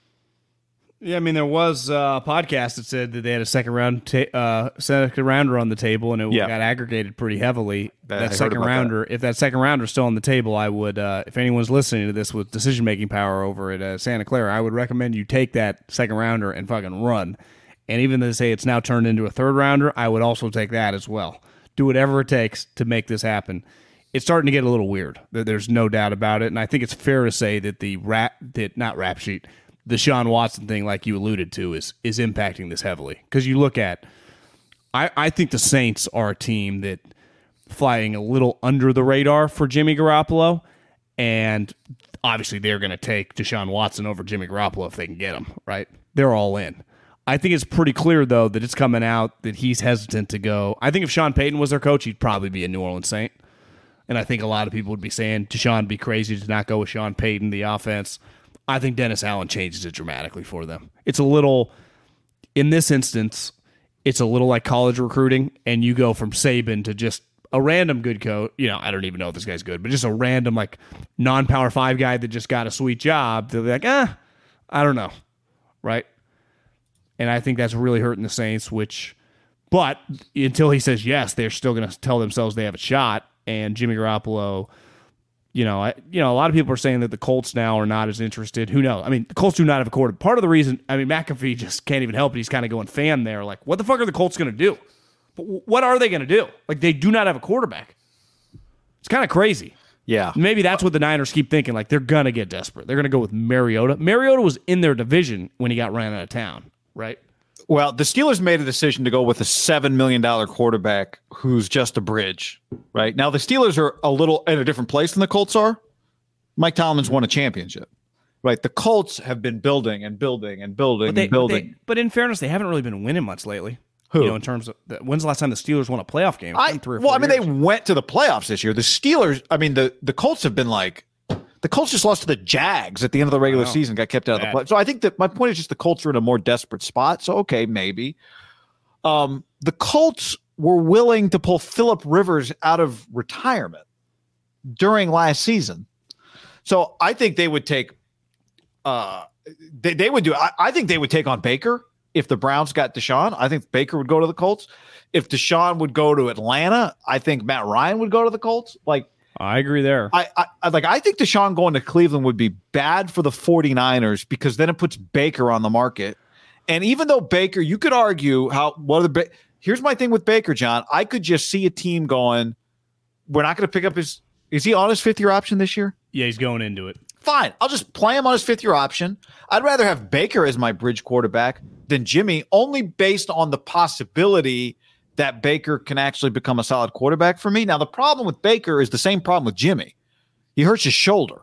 Speaker 2: Yeah, I mean, there was uh, a podcast that said that they had a second round, ta- uh, second rounder on the table, and it
Speaker 1: Yeah.
Speaker 2: got aggregated pretty heavily.
Speaker 1: I
Speaker 2: That, second
Speaker 1: about that.
Speaker 2: rounder, if that second rounder is still on the table, I would, uh, if anyone's listening to this with decision making power over at uh, Santa Clara, I would recommend you take that second rounder and fucking run. And even though they say it's now turned into a third rounder, I would also take that as well. Do whatever it takes to make this happen. It's starting to get a little weird. There's no doubt about it, and I think it's fair to say that the rap, that not rap sheet, Deshaun Watson thing, like you alluded to, is is impacting this heavily. Because you look at, I I think the Saints are a team that flying a little under the radar for Jimmy Garoppolo, and obviously they're going to take Deshaun Watson over Jimmy Garoppolo if they can get him. Right? They're all in. I think it's pretty clear though that it's coming out that he's hesitant to go. I think if Sean Payton was their coach, he'd probably be a New Orleans Saint. And I think a lot of people would be saying Deshaun be crazy to not go with Sean Payton, the offense. I think Dennis Allen changes it dramatically for them. It's a little, in this instance, it's a little like college recruiting, and you go from Saban to just a random good coach. You know, I don't even know if this guy's good, but just a random like non-power five guy that just got a sweet job. They're like, ah, I don't know, right? And I think that's really hurting the Saints. Which, but until he says yes, they're still going to tell themselves they have a shot. And Jimmy Garoppolo, you know, I, you know, a lot of people are saying that the Colts now are not as interested. Who knows? I mean, the Colts do not have a quarter. Part of the reason, I mean, McAfee just can't even help it. He's kind of going fan there. Like, what the fuck are the Colts going to do? But what are they going to do? Like, they do not have a quarterback. It's kind of crazy.
Speaker 1: Yeah.
Speaker 2: Maybe that's what the Niners keep thinking. Like, they're going to get desperate. They're going to go with Mariota. Mariota was in their division when he got ran out of town, right?
Speaker 1: Well, the Steelers made a decision to go with a seven million dollar quarterback who's just a bridge. Right now, the Steelers are a little in a different place than the Colts are. Mike Tomlin's won a championship. Right, the Colts have been building and building and building
Speaker 2: But, they,
Speaker 1: and
Speaker 2: but,
Speaker 1: building.
Speaker 2: they- but in fairness, they haven't really been winning much lately.
Speaker 1: Who?
Speaker 2: You know, in terms of the, when's the last time the Steelers won a playoff game?
Speaker 1: I
Speaker 2: three or
Speaker 1: well, I mean,
Speaker 2: years.
Speaker 1: they went to the playoffs this year. The Steelers, I mean, the the Colts have been like the Colts just lost to the Jags at the end of the regular season, got kept out of the
Speaker 2: Bad.
Speaker 1: play. So I think that my point is just the Colts are in a more desperate spot. So okay, maybe. Um, the Colts were willing to pull Philip Rivers out of retirement during last season. So I think they would take uh they, they would do I, I think they would take on Baker if the Browns got Deshaun. I think Baker would go to the Colts. If Deshaun would go to Atlanta, I think Matt Ryan would go to the Colts. Like
Speaker 2: I agree there.
Speaker 1: I, I I- like I think Deshaun going to Cleveland would be bad for the 49ers because then it puts Baker on the market. And even though Baker, you could argue how what are the ba- here's my thing with Baker, John. I could just see a team going, we're not going to pick up his is he on his fifth year option this year?
Speaker 2: yeah, he's going into it.
Speaker 1: Fine. I'll just play him on his fifth year option. I'd rather have Baker as my bridge quarterback than Jimmy, only based on the possibility that Baker can actually become a solid quarterback for me. Now, the problem with Baker is the same problem with Jimmy. He hurts his shoulder.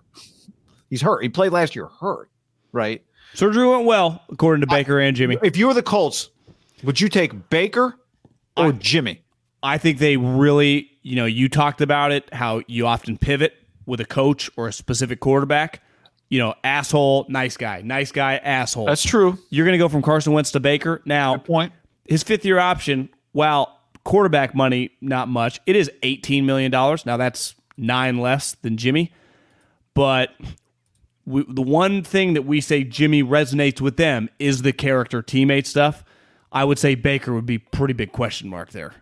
Speaker 1: He's hurt. He played last year hurt, right?
Speaker 2: Surgery went well, according to Baker and Jimmy.
Speaker 1: If you were the Colts, would you take Baker or Jimmy?
Speaker 2: I think they really, you know, you talked about it, how you often pivot with a coach or a specific quarterback. you know, asshole, nice guy, nice guy, asshole.
Speaker 1: That's true.
Speaker 2: You're going to go from Carson Wentz to Baker. Now,
Speaker 1: Good point.
Speaker 2: his fifth year option, while quarterback money, not much, it is $18 million. Now, that's nine less than Jimmy. But we, the one thing that we say Jimmy resonates with them is the character teammate stuff. I would say Baker would be pretty big question mark there.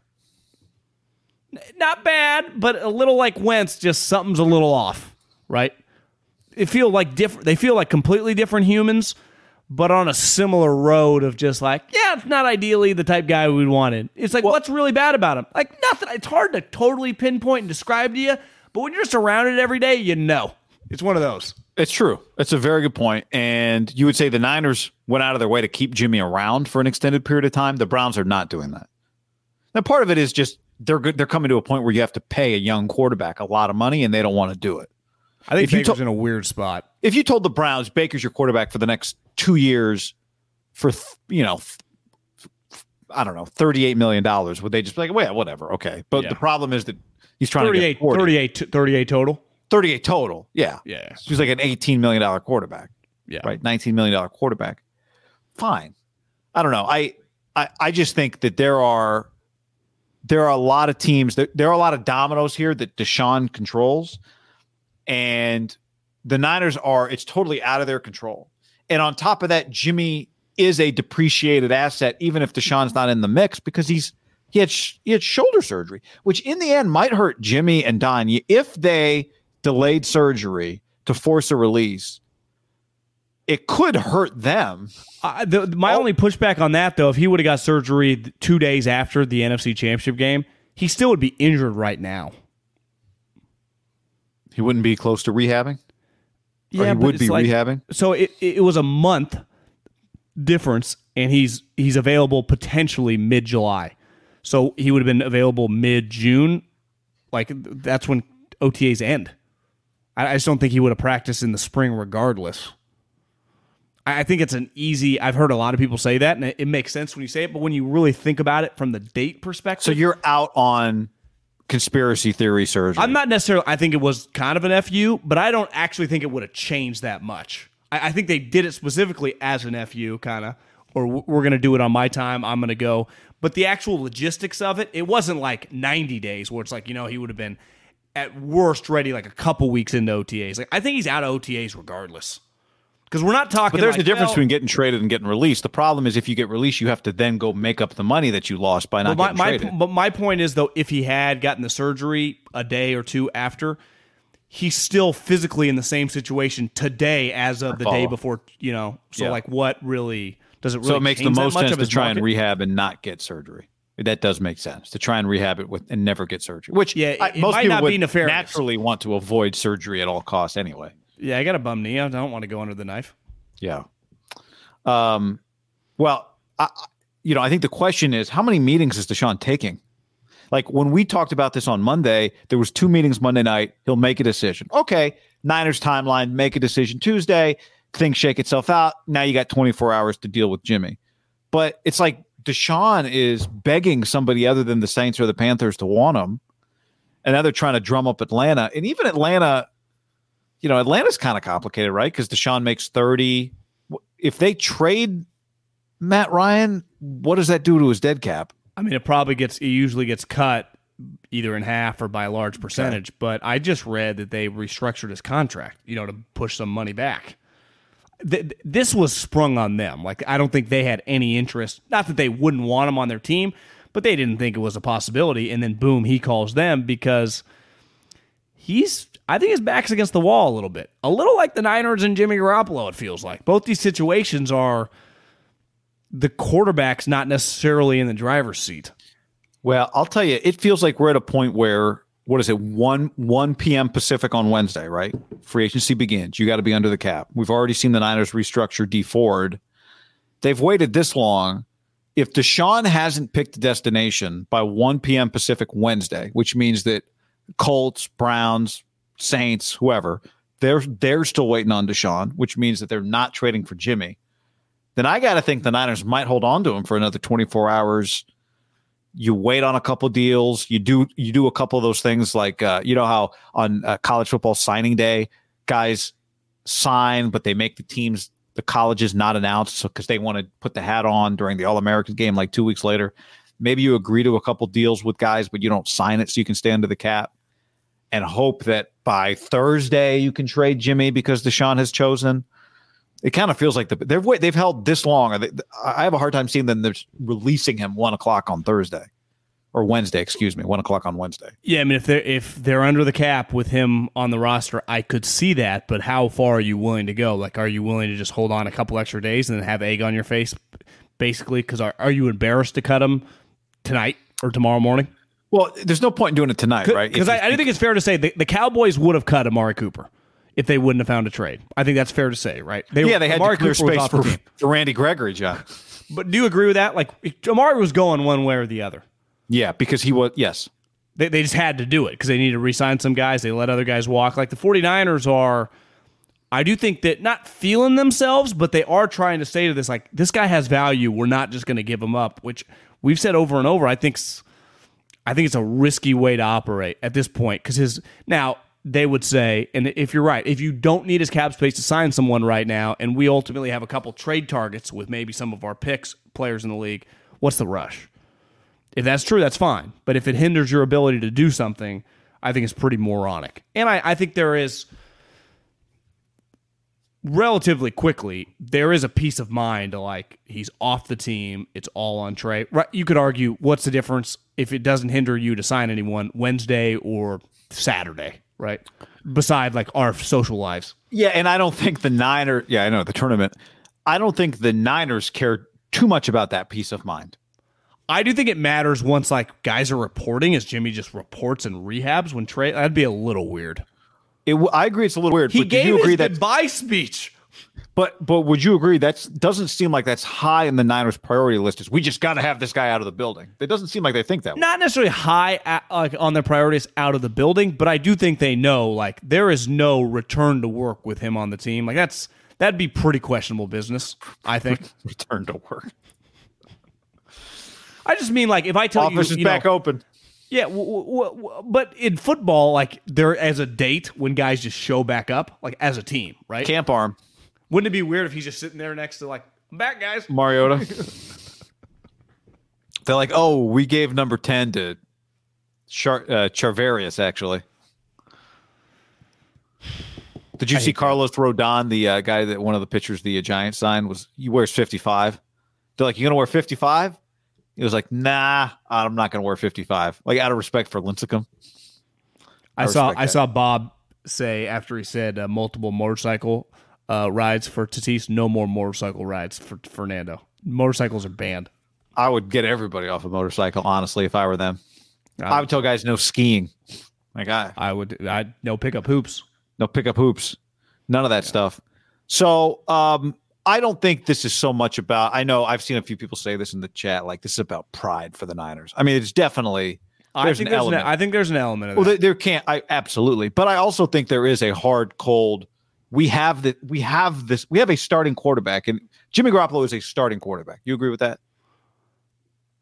Speaker 2: Not bad, but a little like Wentz, just something's a little off, right? It feel like different. They feel like completely different humans, but on a similar road of just like, yeah, it's not ideally the type guy we'd wanted. It's like, what's really bad about him? Like nothing. It's hard to totally pinpoint and describe to you, but when you're surrounded every day, you know. It's one of those.
Speaker 1: It's true. It's a very good point. And you would say the Niners went out of their way to keep Jimmy around for an extended period of time. The Browns are not doing that. Now, part of it is just they're good. They're coming to a point where you have to pay a young quarterback a lot of money, and they don't want to do it.
Speaker 2: I think
Speaker 1: If you
Speaker 2: Baker's
Speaker 1: to-
Speaker 2: in a weird spot.
Speaker 1: If you told the Browns Baker's your quarterback for the next two years, for th- you know, th- I don't know, thirty-eight million dollars, would they just be like, well, whatever, okay? But
Speaker 2: Yeah.
Speaker 1: the problem is that he's trying to
Speaker 2: 38,
Speaker 1: get 40.
Speaker 2: 38, 38 total.
Speaker 1: 38 total. Yeah,
Speaker 2: Yeah.
Speaker 1: he's like an eighteen million dollar quarterback.
Speaker 2: Yeah.
Speaker 1: right? Nineteen million dollar quarterback. Fine. I don't know. I, I I just think that there are there are a lot of teams that there are a lot of dominoes here that Deshaun controls, and the Niners are it's totally out of their control. And on top of that, Jimmy is a depreciated asset, even if Deshaun's not in the mix because he's he had sh- he had shoulder surgery, which in the end might hurt Jimmy and Don if they delayed surgery to force a release it could hurt them.
Speaker 2: Uh, the, my only pushback on that, though, if he would have got surgery two days after the NFC Championship game, he still would be injured right now.
Speaker 1: He wouldn't be close to rehabbing. Or he would be
Speaker 2: like-
Speaker 1: rehabbing.
Speaker 2: So it, it was a month difference, and he's he's available potentially mid July. So he would have been available mid June. Like that's when OTAs end. I, I just don't think he would have practiced in the spring regardless. I I think it's an easy. I've heard a lot of people say that, and it, it makes sense when you say it. But when you really think about it from the date perspective,
Speaker 1: So you're out on conspiracy theory surgery.
Speaker 2: I'm not necessarily. I think it was kind of an fu, but I don't actually think it would have changed that much. I, I think they did it specifically as an fu, kind of, or we're going to do it on my time. I'm going to go. But the actual logistics of it, it wasn't like 90 days where it's like you know he would have been at worst ready like a couple weeks into OTAs. Like I think he's out of OTAs regardless. Because we're not talking.
Speaker 1: But there's
Speaker 2: like,
Speaker 1: a difference
Speaker 2: well,
Speaker 1: between getting traded and getting released. The problem is if you get released, you have to then go make up the money that you lost by not
Speaker 2: my,
Speaker 1: getting
Speaker 2: my,
Speaker 1: traded.
Speaker 2: but my point is though, if he had gotten the surgery a day or two after, he's still physically in the same situation today as of the day before. You know, so
Speaker 1: Yeah.
Speaker 2: like, what really does it? Really
Speaker 1: so it makes the most sense to try and rehab and not get surgery. That does make sense to try and rehab it with and never get surgery. Which
Speaker 2: Yeah,
Speaker 1: I-
Speaker 2: it
Speaker 1: most
Speaker 2: might
Speaker 1: people
Speaker 2: not
Speaker 1: would
Speaker 2: be
Speaker 1: naturally want to avoid surgery at all costs anyway.
Speaker 2: Yeah, I got a bum knee. I don't want to go under the knife.
Speaker 1: Yeah. Um. Well, I, you know, I think the question is how many meetings is Deshaun taking? Like when we talked about this on Monday, there was two meetings Monday night. He'll make a decision. Okay, Niners timeline, make a decision Tuesday. Things shake itself out. Now you got 24 hours to deal with Jimmy. But it's like Deshaun is begging somebody other than the Saints or the Panthers to want him. And now they're trying to drum up Atlanta. And even Atlanta, you know, Atlanta's kind of complicated, right? Because Deshaun makes 30. If they trade Matt Ryan, what does that do to his dead cap?
Speaker 2: I mean, it probably gets. It usually gets cut either in half or by a large percentage. But I just read that they restructured his contract. You know, to push some money back. Th- this was sprung on them. Like I don't think they had any interest. Not that they wouldn't want him on their team, but they didn't think it was a possibility. And then boom, he calls them because he's. I think his back's against the wall a little bit. A little like the Niners and Jimmy Garoppolo. It feels like both these situations are the quarterback's not necessarily in the driver's seat.
Speaker 1: Well, I'll tell you, it feels like we're at a point where what is it, one one p.m. Pacific on Wednesday, right? Free agency begins. You got to be under the cap. We've already seen the Niners restructure Dee Ford. They've waited this long. If Deshaun hasn't picked a destination by 1 p.m. Pacific Wednesday, which means that Colts, Browns, Saints, whoever, they're they're still waiting on Deshaun, which means that they're not trading for Jimmy. Then I got to think the Niners might hold on to him for another 24 hours you wait on a couple deals you do you do a couple of those things like uh, you know how on uh, college football signing day guys sign, but they make the teams, the colleges not announce because they want to put the hat on during the All American game like two weeks later. Maybe you agree to a couple deals with guys, but you don't sign it so you can stay under the cap and hope that by Thursday you can trade Jimmy because Deshaun has chosen. It kind of feels like the they've they've held this long. I have a hard time seeing them releasing him one o'clock on Thursday or Wednesday, excuse me, one o'clock on Wednesday.
Speaker 2: Yeah, I mean if they're if they're under the cap with him on the roster, I could see that. But how far are you willing to go? Like, are you willing to just hold on a couple extra days and then have egg on your face, basically? Because are are you embarrassed to cut him tonight or tomorrow morning?
Speaker 1: Well, there's no point in doing it tonight, right?
Speaker 2: Because I, I think it's fair to say the, the Cowboys would have cut Amari Cooper if they wouldn't have found a trade. I think that's fair to say, right?
Speaker 1: They, yeah, they had Amari to clear Cooper space for, for Randy Gregory, John.
Speaker 2: But do you agree with that? Like Amari was going one way or the other.
Speaker 1: Yeah, because he was yes.
Speaker 2: They, they just had to do it because they needed to resign some guys. They let other guys walk. Like the 49ers are I do think that not feeling themselves, but they are trying to say to this like this guy has value. We're not just going to give him up, which we've said over and over. I think I think it's a risky way to operate at this point because his now they would say, and if you're right, if you don't need his cap space to sign someone right now, and we ultimately have a couple trade targets with maybe some of our picks players in the league, what's the rush? If that's true, that's fine. But if it hinders your ability to do something, I think it's pretty moronic. And I, I think there is relatively quickly, there is a peace of mind like he's off the team. It's all on Trey. Right? You could argue what's the difference if it doesn't hinder you to sign anyone Wednesday or Saturday, right? Beside like our social lives.
Speaker 1: Yeah, and I don't think the Niners. Yeah, I know the tournament. I don't think the Niners care too much about that peace of mind.
Speaker 2: I do think it matters once like guys are reporting as Jimmy just reports and rehabs when Trey. That'd be a little weird.
Speaker 1: It, I agree. It's a little weird.
Speaker 2: He gave you agree his that, goodbye speech.
Speaker 1: But but would you agree that doesn't seem like that's high in the Niners' priority list? Is we just got to have this guy out of the building? It doesn't seem like they think that.
Speaker 2: Not way. necessarily high at, like on their priorities out of the building, but I do think they know like there is no return to work with him on the team. Like that's that'd be pretty questionable business. I think
Speaker 1: return to work.
Speaker 2: I just mean like if I tell
Speaker 1: Office
Speaker 2: you,
Speaker 1: office is
Speaker 2: you
Speaker 1: back
Speaker 2: know,
Speaker 1: open.
Speaker 2: Yeah, w- w- w- but in football, like there as a date when guys just show back up, like as a team, right?
Speaker 1: Camp arm.
Speaker 2: Wouldn't it be weird if he's just sitting there next to like, I'm back, guys.
Speaker 1: Mariota. They're like, oh, we gave number ten to Char- uh, Charvarius. Actually, did you see Carlos that. Rodon, the uh, guy that one of the pitchers the uh, Giants signed was he wears fifty five? They're like, you gonna wear fifty five? He was like, "Nah, I'm not going to wear 55." Like out of respect for Lincecum.
Speaker 2: I, I saw I saw Bob say after he said uh, multiple motorcycle uh, rides for Tatis, no more motorcycle rides for Fernando. Motorcycles are banned.
Speaker 1: I would get everybody off a motorcycle, honestly, if I were them. I, I would tell guys no skiing. Like I,
Speaker 2: I would, I no pickup hoops,
Speaker 1: no pickup hoops, none of that yeah. stuff. So, um, I don't think this is so much about. I know I've seen a few people say this in the chat, like this is about pride for the Niners. I mean, it's definitely.
Speaker 2: I think
Speaker 1: an
Speaker 2: there's element. An, I think there's an element of
Speaker 1: well,
Speaker 2: that.
Speaker 1: Well, there, there can't. I absolutely, but I also think there is a hard, cold. We have that. We have this. We have a starting quarterback, and Jimmy Garoppolo is a starting quarterback. You agree with that?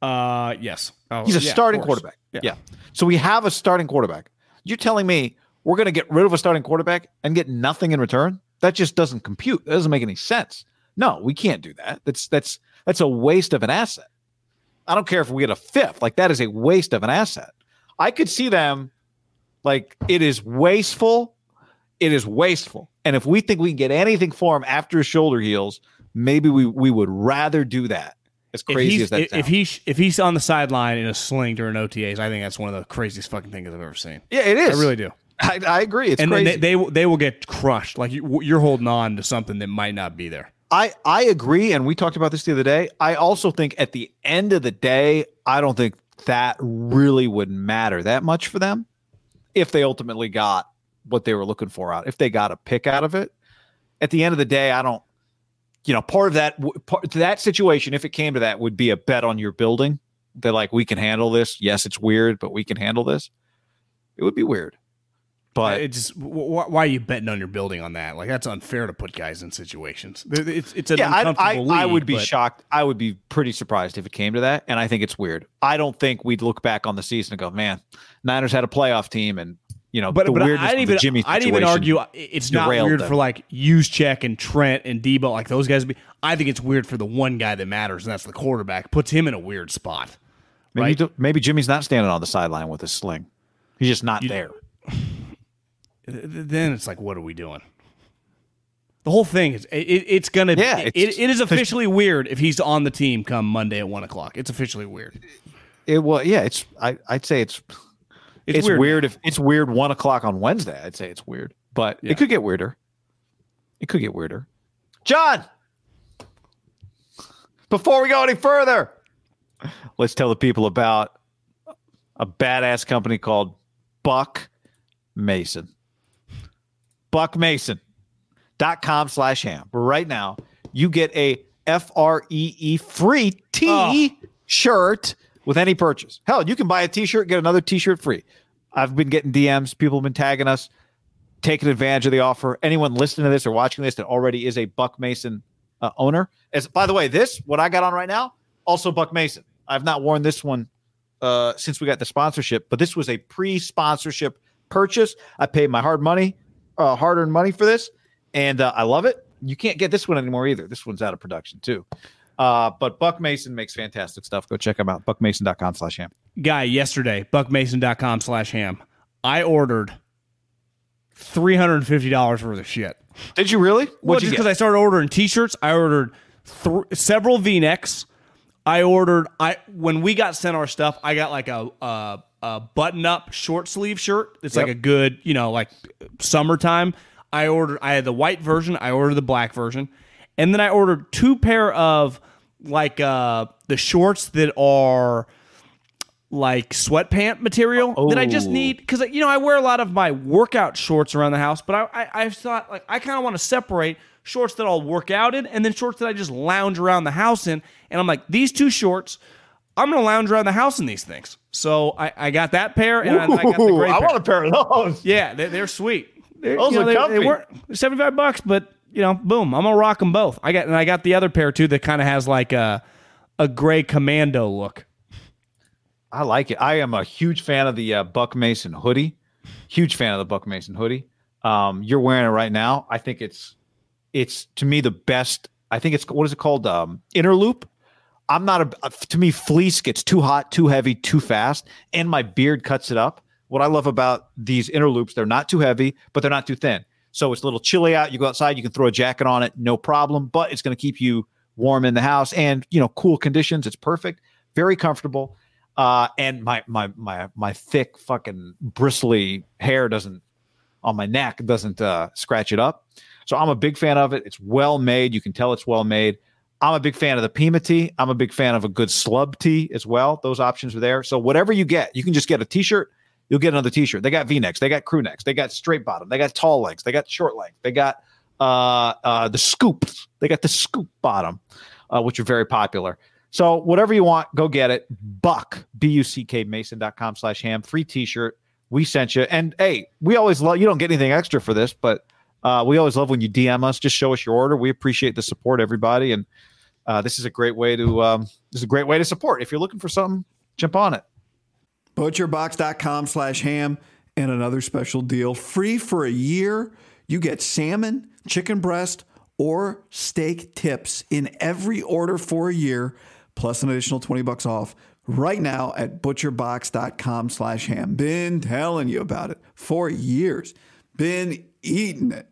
Speaker 2: Uh, yes.
Speaker 1: Oh, He's a
Speaker 2: yeah,
Speaker 1: starting quarterback. Yeah. yeah. So we have a starting quarterback. You're telling me we're going to get rid of a starting quarterback and get nothing in return? That just doesn't compute. That doesn't make any sense. No, we can't do that. That's that's that's a waste of an asset. I don't care if we get a fifth. Like that is a waste of an asset. I could see them like it is wasteful. It is wasteful. And if we think we can get anything for him after his shoulder heals, maybe we we would rather do that. As crazy as that
Speaker 2: if,
Speaker 1: sounds.
Speaker 2: if he's if he's on the sideline in a sling during OTAs, I think that's one of the craziest fucking things I've ever seen.
Speaker 1: Yeah, it is.
Speaker 2: I really do.
Speaker 1: I, I agree. It's
Speaker 2: and
Speaker 1: crazy.
Speaker 2: They, they they will get crushed. Like you, you're holding on to something that might not be there.
Speaker 1: I I agree, and we talked about this the other day. I also think at the end of the day, I don't think that really would matter that much for them if they ultimately got what they were looking for out. If they got a pick out of it, at the end of the day, I don't. You know, part of that part that situation, if it came to that, would be a bet on your building. That like we can handle this. Yes, it's weird, but we can handle this. It would be weird. But
Speaker 2: it just why are you betting on your building on that? Like that's unfair to put guys in situations. It's it's an yeah. I, I, league,
Speaker 1: I would be
Speaker 2: but...
Speaker 1: shocked. I would be pretty surprised if it came to that. And I think it's weird. I don't think we'd look back on the season and go, "Man, Niners had a playoff team and you know,
Speaker 2: But,
Speaker 1: the
Speaker 2: but
Speaker 1: weirdness
Speaker 2: I'd
Speaker 1: of
Speaker 2: even
Speaker 1: Jimmy
Speaker 2: I'd even argue it's not weird
Speaker 1: them.
Speaker 2: for like Juszczyk and Trent and Deebo like those guys. be- I think it's weird for the one guy that matters, and that's the quarterback. Puts him in a weird spot.
Speaker 1: Maybe,
Speaker 2: right?
Speaker 1: maybe Jimmy's not standing on the sideline with his sling. He's just not there.
Speaker 2: Th- Then it's like, what are we doing? The whole thing is it, it's gonna
Speaker 1: Yeah,
Speaker 2: it,
Speaker 1: it's-
Speaker 2: it is officially weird if he's on the team come Monday at one o'clock. It's officially weird.
Speaker 1: It well, yeah. It's I, I'd say it's
Speaker 2: It's,
Speaker 1: it's,
Speaker 2: weird.
Speaker 1: weird. if it's weird one o'clock on Wednesday. I'd say it's weird, but
Speaker 2: Yeah.
Speaker 1: it could get weirder. It could get weirder. John, before we go any further, let's tell the people about a badass company called Buck Mason. Buck Mason dot com slash ham. Right now, you get a F R E E free T shirt with any purchase. Hell, you can buy a t shirt, get another t shirt free. I've been getting DMs. People have been tagging us, taking advantage of the offer. Anyone listening to this or watching this that already is a Buck Mason uh, owner. As by the way, this what I got on right now, also Buck Mason. I've not worn this one uh, since we got the sponsorship, but this was a pre-sponsorship purchase. I paid my hard money, uh, hard-earned money for this, and uh, I love it. You can't get this one anymore either. This one's out of production too. Uh, but Buck Mason makes fantastic stuff. Go check him out. Buckmason.com slash ham.
Speaker 2: guy yesterday, buckmason.com slash ham. I ordered $350 worth of shit.
Speaker 1: Did you really?
Speaker 2: Well,
Speaker 1: What'd
Speaker 2: just because? I started ordering t-shirts, I ordered th- several V-necks. I ordered I when we got sent our stuff, I got like a a, a button-up short sleeve shirt. It's like a good, you know, like summertime. I ordered I had the white version, I ordered the black version, and then I ordered two pair of like uh the shorts that are like sweatpant material that I just
Speaker 1: Oh.
Speaker 2: need because you know I wear a lot of my workout shorts around the house, but I I, I thought like I kind of want to separate shorts that I'll work out in and then shorts that I just lounge around the house in, and I'm like these two shorts. I'm gonna lounge around the house in these things, so I, I got that pair and I, I got the gray
Speaker 1: I
Speaker 2: pair.
Speaker 1: want a pair of those.
Speaker 2: Yeah, they're, they're sweet. They're,
Speaker 1: Those
Speaker 2: you know,
Speaker 1: are
Speaker 2: they, they
Speaker 1: comfy.
Speaker 2: weren't they're 75 bucks, but you know, boom, I'm gonna rock them both. I got and I got the other pair too that kind of has like a a gray commando look.
Speaker 1: I like it. I am a huge fan of the uh, Buck Mason hoodie. Huge fan of the Buck Mason hoodie. Um, you're wearing it right now. I think it's it's to me the best. I think it's what is it called? Um, interloop. I'm not a uh, to me fleece gets too hot, too heavy, too fast, and my beard cuts it up. What I love about these interloops, they're not too heavy, but they're not too thin. So it's a little chilly out. You go outside, you can throw a jacket on it, no problem. But it's going to keep you warm in the house and you know cool conditions. It's perfect, very comfortable. Uh, and my my my my thick fucking bristly hair doesn't on my neck doesn't uh, scratch it up. So I'm a big fan of it. It's well made. You can tell it's well made. I'm a big fan of the Pima tee. I'm a big fan of a good slub tee as well. Those options are there. So whatever you get, you can just get a t-shirt. You'll get another t-shirt. They got V-necks. They got crew necks. They got straight bottom. They got tall legs. They got short legs. They got uh, uh, the scoops. They got the scoop bottom, uh, which are very popular. So whatever you want, go get it. Buck, B-U-C-K Mason.com slash ham. Free t-shirt. We sent you. And hey, we always love you don't get anything extra for this, but uh, we always love when you DM us. Just show us your order. We appreciate the support, everybody. And uh, this is a great way to um, this is a great way to support. If you're looking for something, jump on it.
Speaker 4: Butcherbox.com slash ham and another special deal. Free for a year. You get salmon, chicken breast, or steak tips in every order for a year, plus an additional 20 bucks off right now at butcherbox.com slash ham. Been telling you about it for years. Been eating it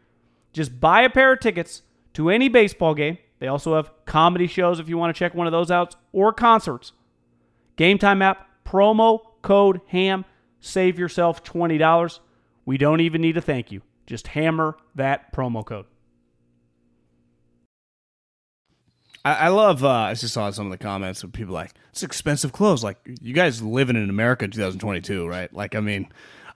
Speaker 5: Just buy a pair of tickets to any baseball game. They also have comedy shows if you want to check one of those out or concerts. Game Time app, promo code HAM, save yourself $20. We don't even need a thank you. Just hammer that promo code.
Speaker 2: I, love. Uh, I just saw some of the comments of people like, "It's expensive clothes." Like you guys living in America in 2022, right? Like I mean,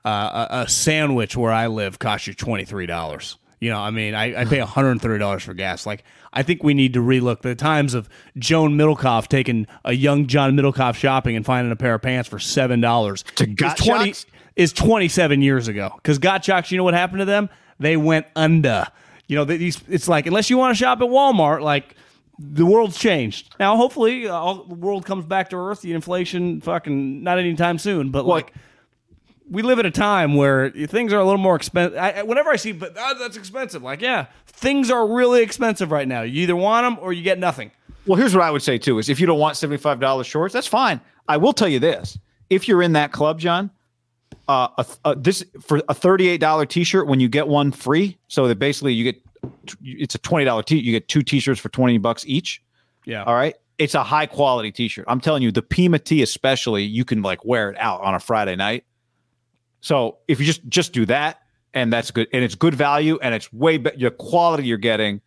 Speaker 2: uh, a, a sandwich where I live costs you twenty three dollars. You know, I mean, I, I pay one hundred and thirty dollars for gas. Like, I think we need to relook the times of Joan Middlekauff taking a young John Middlekauff shopping and finding a pair of pants for seven dollars.
Speaker 1: To Gottschalks?
Speaker 2: is twenty seven years ago. Because Gottschalks, you know what happened to them? They went under. You know, these. It's like unless you want to shop at Walmart, like the world's changed. Now, hopefully, uh, all, the world comes back to earth. The inflation, fucking, not anytime soon. But like, we live at a time where things are a little more expensive. I, whenever I see, but oh, that's expensive. Like, yeah, things are really expensive right now. You either want them or you get nothing.
Speaker 1: Well, here's what I would say too: is if you don't want seventy five dollars shorts, that's fine. I will tell you this: if you're in that club, John, uh, a, a, this for a thirty eight dollar t shirt when you get one free, so that basically you get it's a twenty dollar t. You get two t shirts for twenty bucks each.
Speaker 2: Yeah.
Speaker 1: All right. It's a high quality t shirt. I'm telling you, the Pima tee especially, you can like wear it out on a Friday night. So if you just just do that, and that's good, and it's good value, and it's way better. The quality you're getting,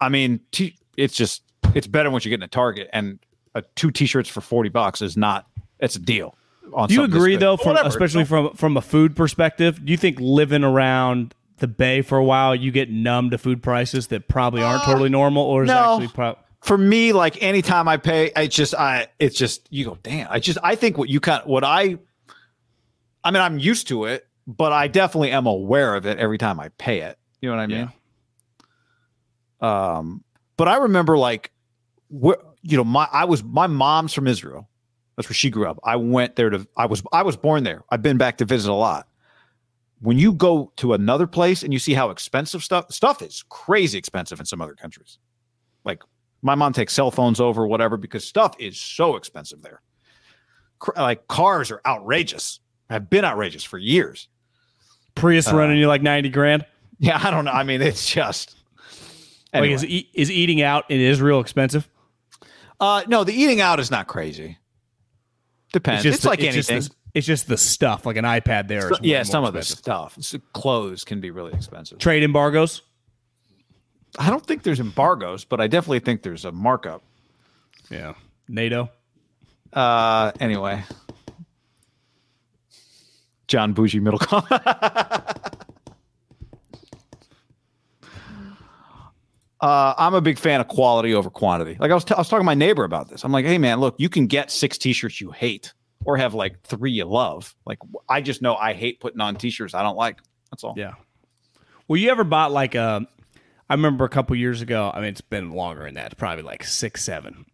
Speaker 1: I mean, t- it's just it's better when you're getting a Target, and a two t-shirts for forty bucks is not. It's a deal. on
Speaker 2: Do you agree though, from
Speaker 1: Whatever,
Speaker 2: especially from from a food perspective? Do you think living around the Bay for a while, you get numb to food prices that probably aren't totally uh, normal, or is
Speaker 1: no.
Speaker 2: actually pro-
Speaker 1: for me, like anytime I pay, I just I it's just you go, damn. I just I think what you kind what I I mean, I'm used to it, but I definitely am aware of it every time I pay it. You know what I mean? Um, but I remember like wh- you know, my I was my mom's from Israel. That's where she grew up. I went there to I was I was born there. I've been back to visit a lot. When you go to another place and you see how expensive stuff stuff is crazy expensive in some other countries. Like my mom takes cell phones over whatever because stuff is so expensive there. Cr- Like cars are outrageous. Have been outrageous for years.
Speaker 2: Prius running you like ninety grand?
Speaker 1: Yeah, I don't know. I mean, it's just Anyway.
Speaker 2: Like is e- is eating out in Israel expensive?
Speaker 1: uh no, the eating out is not crazy. Depends. It's,
Speaker 2: the-
Speaker 1: like
Speaker 2: just
Speaker 1: anything.
Speaker 2: the, it's just the stuff, like an iPad. There,
Speaker 1: yeah, some of the stuff. S- Clothes can be really expensive.
Speaker 2: trade embargoes.
Speaker 1: I don't think there's embargoes, but I definitely think there's a markup.
Speaker 2: Yeah, NATO.
Speaker 1: Uh, anyway, John Bougie Middlecom. uh, I'm a big fan of quality over quantity. Like I was, t- I was talking to my neighbor about this. I'm like, hey man, look, you can get six t-shirts you hate, or have like three you love. Like I just know I hate putting on t-shirts I don't like. That's all.
Speaker 2: Yeah. Well, you ever bought like a? I remember a couple years ago. I mean, it's been longer than that. Probably like six, seven.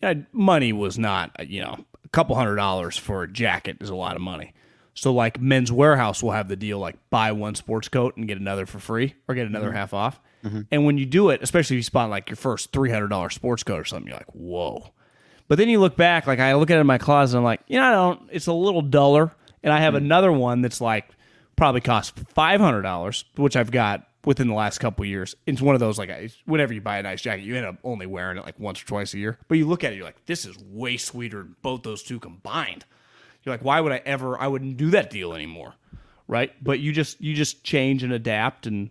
Speaker 2: Yeah, money was not. You know, a couple hundred dollars for a jacket is a lot of money. So, like, Men's Wearhouse will have the deal like buy one sports coat and get another for free, or get another mm-hmm. half off. Mm-hmm. And when you do it, especially if you spot like your first three hundred dollars sports coat or something, you're like, whoa. But then you look back, like I look at it in my closet, and I'm like, you know, I don't. It's a little duller, and I have mm-hmm. another one that's like probably cost five hundred dollars, which I've got within the last couple of years. It's one of those like whenever you buy a nice jacket, you end up only wearing it like once or twice a year. But you look at it, you're like, this is way sweeter than both those two combined. You're like, why would I ever? I wouldn't do that deal anymore, right? But you just you just change and adapt and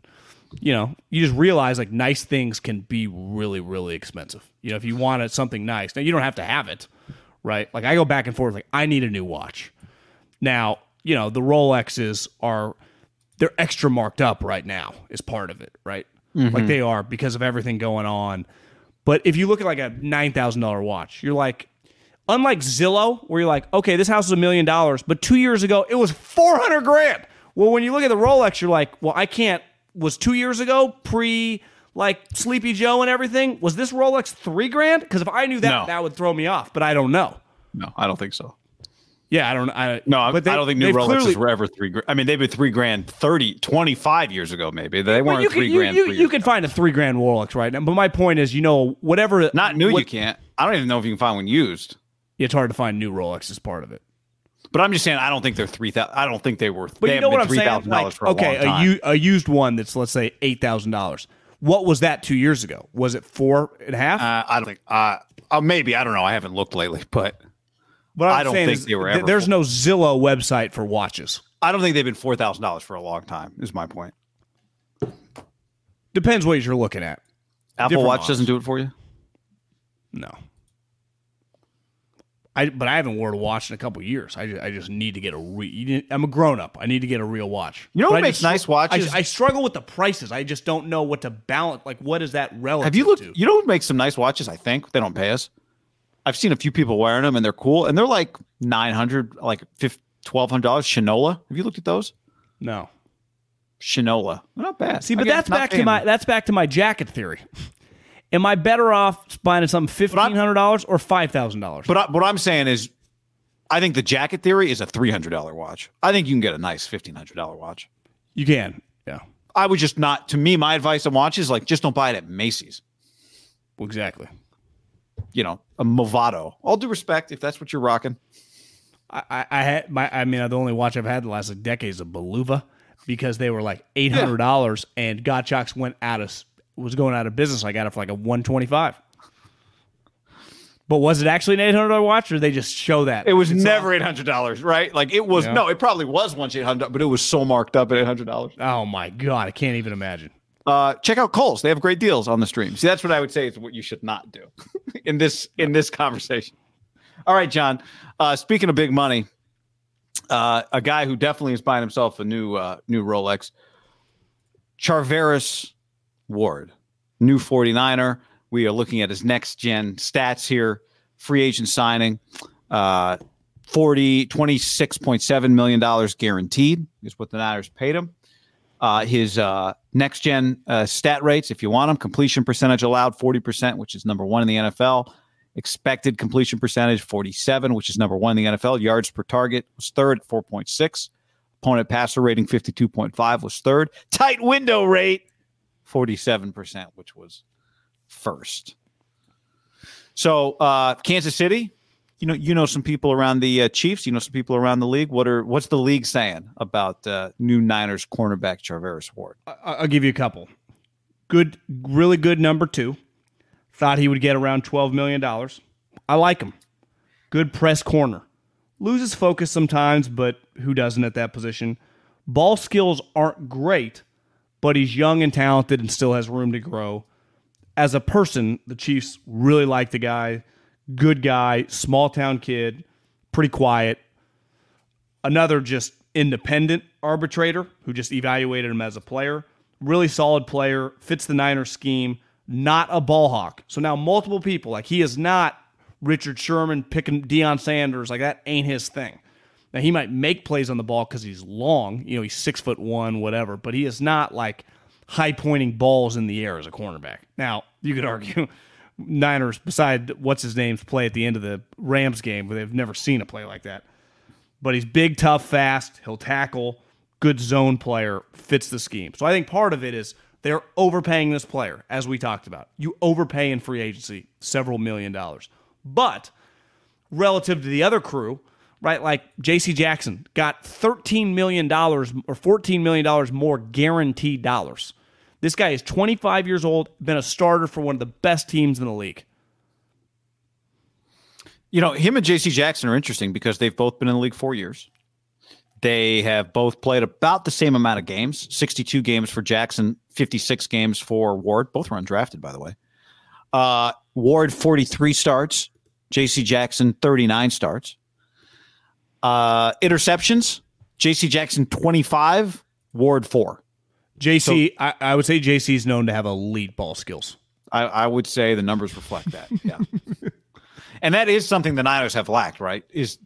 Speaker 2: you know, you just realize like nice things can be really, really expensive. You know, if you wanted something nice, now you don't have to have it, right? Like I go back and forth, like I need a new watch. Now, you know, the Rolexes are they're extra marked up right now is part of it, right? Mm-hmm. Like they are because of everything going on. But if you look at like a nine thousand dollar watch, you're like, unlike Zillow, where you're like, okay, this house is a million dollars, but two years ago it was four hundred grand. Well, when you look at the Rolex, you're like, well, I can't was two years ago, pre like Sleepy Joe and everything. Was this Rolex three grand? Because if I knew that,
Speaker 1: No.
Speaker 2: that would throw me off. But I don't know.
Speaker 1: No, I don't think so.
Speaker 2: Yeah, I don't. I,
Speaker 1: No, I,
Speaker 2: but they-
Speaker 1: I don't think new Rolexes
Speaker 2: clearly-
Speaker 1: were ever three. Gra- I mean, they've been three grand 30, 25 years ago. Maybe they weren't
Speaker 2: you
Speaker 1: three
Speaker 2: can, you,
Speaker 1: grand.
Speaker 2: you,
Speaker 1: three
Speaker 2: you can
Speaker 1: ago.
Speaker 2: find a three grand Rolex right now. But my point is, you know, whatever.
Speaker 1: Not new.
Speaker 2: what-
Speaker 1: you can't. I don't even know if you can find one used.
Speaker 2: It's hard to find new Rolex as part of it.
Speaker 1: But I'm just saying, I don't think they're three thousand. I don't think they were.
Speaker 2: But
Speaker 1: they
Speaker 2: you know what I'm saying?
Speaker 1: $3,000
Speaker 2: Like,
Speaker 1: for a
Speaker 2: okay,
Speaker 1: long time.
Speaker 2: u- a used one that's let's say eight thousand dollars. What was that two years ago? Was it four and a half?
Speaker 1: Uh, I don't think. Uh, uh, maybe I don't know. I haven't looked lately, but
Speaker 2: What I'm
Speaker 1: I don't think
Speaker 2: is
Speaker 1: they were
Speaker 2: th-
Speaker 1: ever
Speaker 2: There's
Speaker 1: full.
Speaker 2: no Zillow website for watches.
Speaker 1: I don't think they've been four thousand dollars for a long time. Is my point.
Speaker 2: Depends what you're looking at.
Speaker 1: Apple
Speaker 2: Different
Speaker 1: Watch
Speaker 2: models.
Speaker 1: doesn't do it for you.
Speaker 2: No. I but I haven't worn a watch in a couple years. I just, I just need to get a re. I'm a grown up. I need to get a real watch.
Speaker 1: You know
Speaker 2: But
Speaker 1: what
Speaker 2: I
Speaker 1: makes
Speaker 2: just-
Speaker 1: nice watches?
Speaker 2: I, I struggle with the prices. I just don't know what to balance. Like, what is that relative?
Speaker 1: Have you looked?
Speaker 2: To?
Speaker 1: You know what makes some nice watches? I think they don't pay us. I've seen a few people wearing them, and they're cool, and they're like nine hundred, like twelve hundred dollars. Shinola. Have you looked at those?
Speaker 2: No.
Speaker 1: Shinola. Not bad.
Speaker 2: See, but
Speaker 1: Again,
Speaker 2: that's back to my that's back to my jacket theory. Am I better off buying something fifteen hundred dollars or five thousand dollars?
Speaker 1: But I, what I'm saying is, I think the jacket theory is a three hundred dollar watch. I think you can get a nice fifteen hundred dollar watch.
Speaker 2: you can, yeah,
Speaker 1: I would just not. To me, my advice on watches like just don't buy it at Macy's.
Speaker 2: Well, exactly.
Speaker 1: You know, a Movado. All due respect, if that's what you're rocking.
Speaker 2: I, I, I had my I mean the only watch I've had the last like, decade is a Bulova because they were like eight hundred dollars and Gottschalk's went out of was going out of business. I got it for like a one twenty five. But was it actually an eight hundred dollar watch, or they just show that
Speaker 1: It was
Speaker 2: It's
Speaker 1: never eight hundred dollars, right? Like it was.
Speaker 2: Yeah.
Speaker 1: No, it probably was once eight hundred, but it was so marked up at eight hundred dollars.
Speaker 2: oh my god, I can't even imagine.
Speaker 1: Uh, check out Kohl's. They have great deals on the stream. See, that's what I would say is what you should not do in this in this conversation. All right, John. Uh, speaking of big money, uh, a guy who definitely is buying himself a new uh, new Rolex, Charvarius Ward, new 49er. We are looking at his next gen stats here. Free agent signing, uh, 40, $26.7 million guaranteed is what the Niners paid him. Uh, his uh, next gen uh, stat rates, if you want them, completion percentage allowed 40%, which is number one in the NFL. Expected completion percentage 47, which is number one in the NFL. Yards per target was third at 4.6. Opponent passer rating 52.5 was third. Tight window rate 47%, which was first. So uh, Kansas City, you know, you know some people around the uh, Chiefs. You know some people around the league. What are what's the league saying about uh, new Niners cornerback Charvarius Ward?
Speaker 2: I'll give you a couple. Good, really good number two. Thought he would get around $12 million. I like him. Good press corner. Loses focus sometimes, but who doesn't at that position? Ball skills aren't great, but he's young and talented and still has room to grow. As a person, the Chiefs really like the guy. Good guy, small town kid, pretty quiet. Another just independent arbitrator who just evaluated him as a player. Really solid player, fits the Niners scheme, not a ball hawk. So now multiple people, like he is not Richard Sherman picking Deion Sanders, like that ain't his thing. Now he might make plays on the ball because he's long, you know, he's six foot one, whatever, but he is not like high pointing balls in the air as a cornerback. Now, you could argue Niners, beside what's his name's play at the end of the Rams game, where they've never seen a play like that. But he's big, tough, fast. He'll tackle. Good zone player. Fits the scheme. So I think part of it is they're overpaying this player, as we talked about. You overpay in free agency several million dollars. But relative to the other crew, right? Like J.C. Jackson got $13 million or $14 million more guaranteed dollars. This guy is 25 years old, been a starter for one of the best teams in the league.
Speaker 1: You know, him and J.C. Jackson are interesting because they've both been in the league four years. They have both played about the same amount of games 62 games for Jackson, 56 games for Ward. Both were undrafted, by the way. Uh, Ward, 43 starts. J.C. Jackson, 39 starts. Uh, interceptions, J.C. Jackson, 25. Ward, 4.
Speaker 2: JC, I, I would say JC is known to have elite ball skills.
Speaker 1: I, I would say the numbers reflect that. Yeah. and that is something the Niners have lacked, right? Is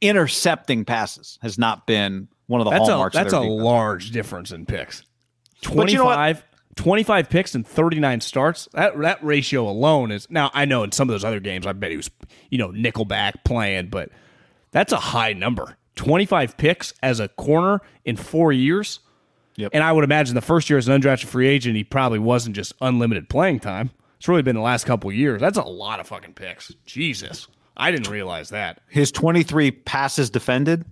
Speaker 1: intercepting passes has not been one of the
Speaker 2: That's a
Speaker 1: hallmarks
Speaker 2: that's
Speaker 1: of
Speaker 2: a
Speaker 1: their defense.
Speaker 2: large difference in picks.
Speaker 1: But you know what?
Speaker 2: 25, 25 picks and 39 starts. That that ratio alone is now I know in some of those other games I bet he was, you know, nickelback playing, but that's a high number. 25 picks as a corner in 4 years.
Speaker 1: Yep.
Speaker 2: And I would imagine the first year as an undrafted free agent, he probably wasn't just unlimited playing time. It's really been the last couple of years. That's a lot of fucking picks. Jesus. I didn't realize that.
Speaker 1: His 23 passes defended.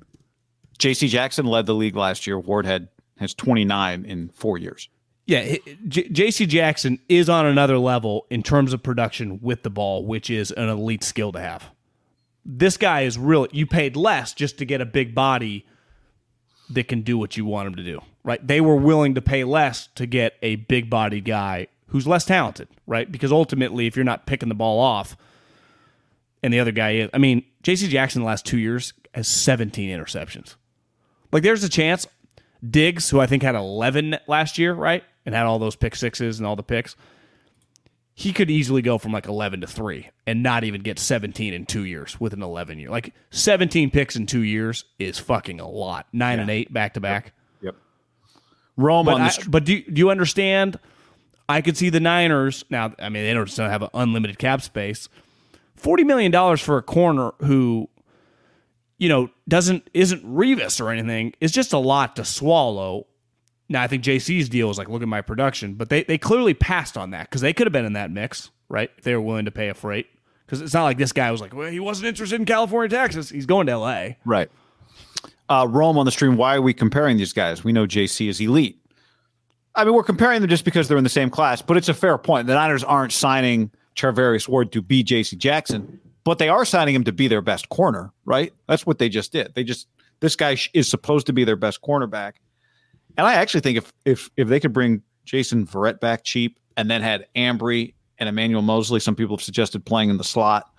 Speaker 1: J.C. Jackson led the league last year. Ward had has 29 in four years.
Speaker 2: Yeah, J- J.C. Jackson is on another level in terms of production with the ball, which is an elite skill to have. This guy is really you paid less just to get a big body that can do what you want him to do, right? They were willing to pay less to get a big bodied guy who's less talented, right? Because ultimately, if you're not picking the ball off, and the other guy is, I mean, J.C. Jackson the last two years has 17 interceptions. Like, there's a chance Diggs, who I think had 11 last year, right? And had all those pick sixes and all the picks, he could easily go from like 11 to 3 and not even get 17 in two years with an 11 year. Like, 17 picks in two years is fucking a lot. Nine and eight back to back.
Speaker 1: Yep. Rome
Speaker 2: But,
Speaker 1: on the
Speaker 2: I,
Speaker 1: str-
Speaker 2: but do, do you understand? I could see the Niners now. I mean, they don't just don't have an unlimited cap space. Forty million dollars for a corner who, you know, doesn't isn't Revis or anything is just a lot to swallow. Now I think JC's deal is like, look at my production, but they they clearly passed on that because they could have been in that mix, right? If they were willing to pay a freight. Because it's not like this guy was like, well, he wasn't interested in California, Texas. He's going to L.A.
Speaker 1: Right. Uh, Rome on the stream. Why are we comparing these guys? We know JC is elite. I mean, we're comparing them just because they're in the same class, but it's a fair point. The Niners aren't signing Charvarius Ward to be JC Jackson, but they are signing him to be their best corner, right? That's what they just did. They just this guy is supposed to be their best cornerback, and I actually think if if if they could bring Jason Verrett back cheap and then had Ambry and Emmanuel Moseley, some people have suggested playing in the slot,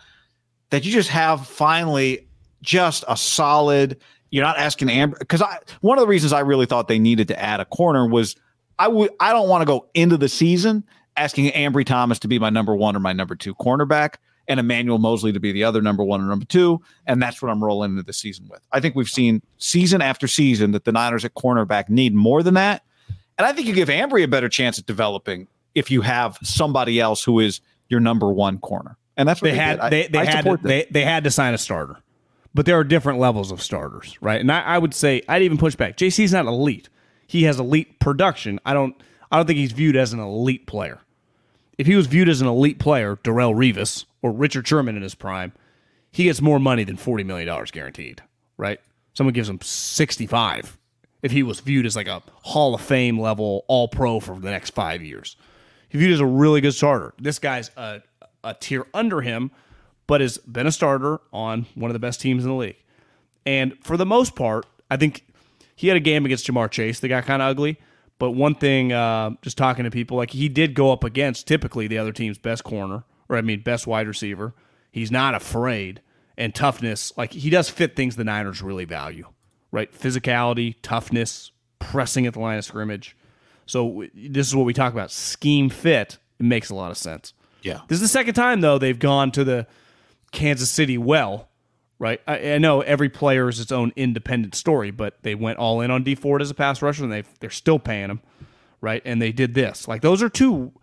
Speaker 1: that you just have finally just a solid. You're not asking Ambry because I one of the reasons I really thought they needed to add a corner was I would I don't want to go into the season asking Ambry Thomas to be my number one or my number two cornerback and Emmanuel Moseley to be the other number one and number two. And that's what I'm rolling into the season with. I think we've seen season after season that the Niners at cornerback need more than that. And I think you give Ambry a better chance at developing if you have somebody else who is your number one corner. And that's what
Speaker 2: they
Speaker 1: they,
Speaker 2: had
Speaker 1: did. I-
Speaker 2: they, they
Speaker 1: I
Speaker 2: had to, they, they had to sign a starter but there are different levels of starters right and I, I would say i'd even push back jc's not elite he has elite production i don't i don't think he's viewed as an elite player if he was viewed as an elite player Darrelle Revis or Richard Sherman in his prime he gets more money than $40 million guaranteed right someone gives him 65 if he was viewed as like a hall of fame level all pro for the next five years he viewed as a really good starter. This guy's a, a tier under him, but has been a starter on one of the best teams in the league. And for the most part, I think he had a game against Ja'Marr Chase that got kind of ugly. But one thing, uh, just talking to people, like he did go up against typically the other team's best corner, or I mean, best wide receiver. He's not afraid and toughness. Like he does fit things the Niners really value, right? Physicality, toughness, pressing at the line of scrimmage. So this is what we talk about scheme fit. It makes a lot of sense.
Speaker 1: Yeah.
Speaker 2: This is the second time though they've gone to the Kansas City well, right? I, I know every player is its own independent story, but they went all in on Dee Ford as a pass rusher, and they they're still paying him, right? And they did this. Like those are two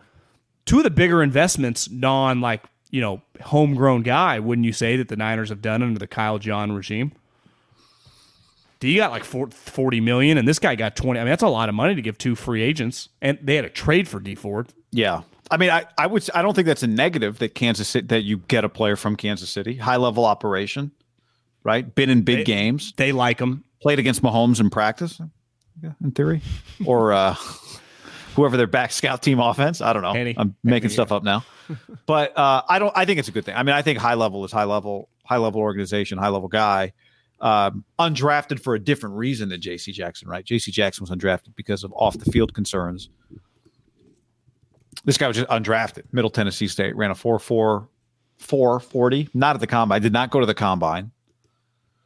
Speaker 2: two of the bigger investments, non like you know homegrown guy. Wouldn't you say that the Niners have done under the Kyle John regime? Dee got like 40 million, and this guy got 20. I mean, that's a lot of money to give two free agents, and they had a trade for Dee Ford.
Speaker 1: Yeah. I mean, I, I would I don't think that's a negative that Kansas City that you get a player from Kansas City, high level operation, right? Been in big
Speaker 2: They-
Speaker 1: games,
Speaker 2: They like him.
Speaker 1: played against Mahomes in practice, yeah, in theory, or uh, whoever their back scout team offense. I don't know.
Speaker 2: Henne.
Speaker 1: I'm making stuff up now, but uh, I don't. I think it's a good thing. I mean, I think high level is high level, high level organization, high level guy. Um, undrafted for a different reason than J.C. Jackson, right? J.C. Jackson was undrafted because of off the field concerns. This guy was just undrafted. Middle Tennessee State ran a 4 4 4 40. Not at the combine. Did not go to the combine.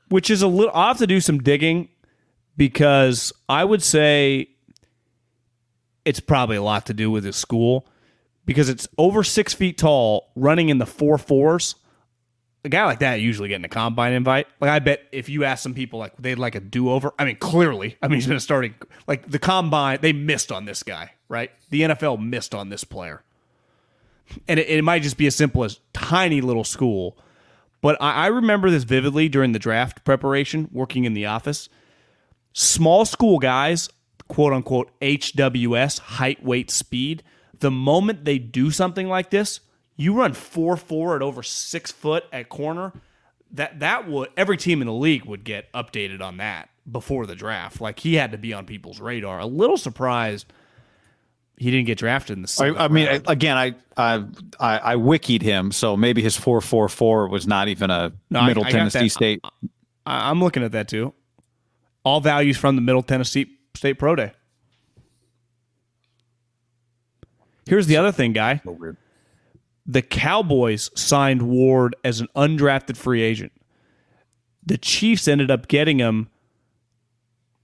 Speaker 2: which is a little. I'll have to do some digging because I would say it's probably a lot to do with his school because it's over six feet tall, running in the four fours. a guy like that usually getting a combine invite. Like I bet if you ask some people like they'd like a do over. I mean, clearly, I mean he's been starting like the combine. They missed on this guy, right? The NFL missed on this player, and it, it might just be as simple as tiny little school. But I, I remember this vividly during the draft preparation, working in the office. Small school guys, quote unquote HWS, height, weight, speed. The moment they do something like this, you run four four at over six foot at corner. That that would every team in the league would get updated on that before the draft. Like he had to be on people's radar. A little surprised he didn't get drafted in the.
Speaker 1: I, I mean,
Speaker 2: round.
Speaker 1: again, I, I I I wikied him, so maybe his four four four was not even a
Speaker 2: No,
Speaker 1: Middle
Speaker 2: I got
Speaker 1: Tennessee. State.
Speaker 2: I, I'm looking at that too. All values from the Middle Tennessee State Pro Day. Here's the other thing, guy. The Cowboys signed Ward as an undrafted free agent. The Chiefs ended up getting him.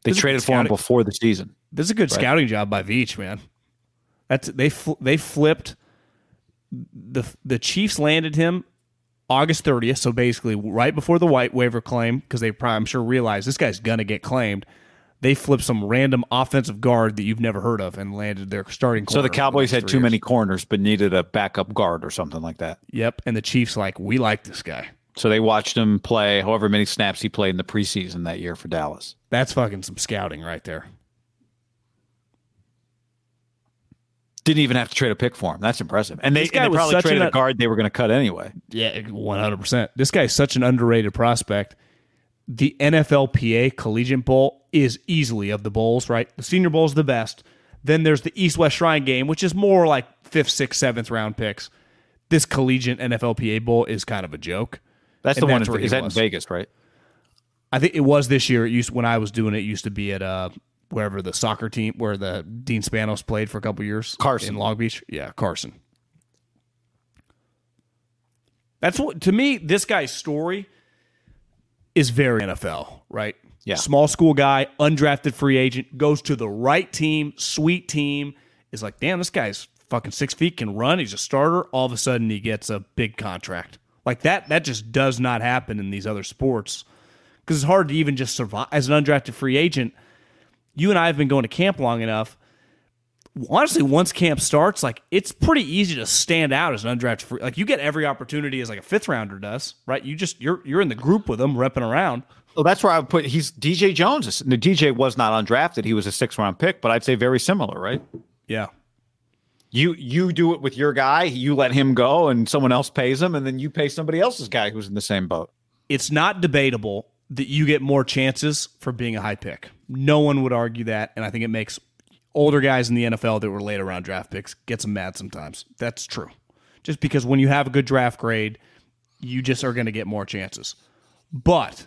Speaker 1: They traded for him before the season.
Speaker 2: This is a good scouting job by Veach, man. That's they fl- they flipped the the Chiefs landed him August 30th, so basically right before the white waiver claim because they probably I'm sure realized this guy's gonna get claimed. They flipped some random offensive guard that you've never heard of and landed their starting. Corner.
Speaker 1: So the Cowboys
Speaker 2: next
Speaker 1: had too
Speaker 2: years.
Speaker 1: many corners, but needed a backup guard or something like that.
Speaker 2: Yep, and the Chiefs like we like this guy.
Speaker 1: So they watched him play however many snaps he played in the preseason that year for Dallas.
Speaker 2: That's fucking some scouting right there.
Speaker 1: Didn't even have to trade a pick for him. That's impressive. And they, and they probably traded
Speaker 2: an-
Speaker 1: a guard they were going to cut anyway.
Speaker 2: Yeah, one hundred percent. This guy's such an underrated prospect. The NFLPA Collegiate Bowl is easily of the bowls, right? The Senior Bowl is the best. Then there's the East West Shrine Game, which is more like fifth, sixth, seventh round picks. This Collegiate NFLPA Bowl is kind of a joke.
Speaker 1: That's
Speaker 2: And
Speaker 1: the one.
Speaker 2: that's where
Speaker 1: Is that in. Vegas, right?
Speaker 2: I think it was this year. It used when I was doing it. it used to be at uh wherever the soccer team where the Dean Spanos played for a couple years.
Speaker 1: Carson.
Speaker 2: in Long Beach. Yeah, Carson. That's what to me. This guy's story is very NFL, right?
Speaker 1: Yeah.
Speaker 2: Small school guy, undrafted free agent, goes to the right team, sweet team. Is like, damn, this guy's fucking six feet, can run. He's a starter. All of a sudden, he gets a big contract. Like that. That just does not happen in these other sports because it's hard to even just survive as an undrafted free agent. You and I have been going to camp long enough. Honestly, once camp starts, like it's pretty easy to stand out as an undrafted free. Like you get every opportunity as like a fifth rounder does, right? You just you're you're in the group with them, repping around.
Speaker 1: Well, that's where I would put. He's DJ Jones. The DJ was not undrafted. He was a six round pick, but I'd say very similar, right?
Speaker 2: Yeah,
Speaker 1: You you do it with your guy. You let him go, and someone else pays him, and then you pay somebody else's guy who's in the same boat.
Speaker 2: it's not debatable that you get more chances for being a high pick. No one would argue that, and I think it makes older guys in the NFL that were later round draft picks gets them mad sometimes. That's true. Just because when you have a good draft grade, you just are going to get more chances. But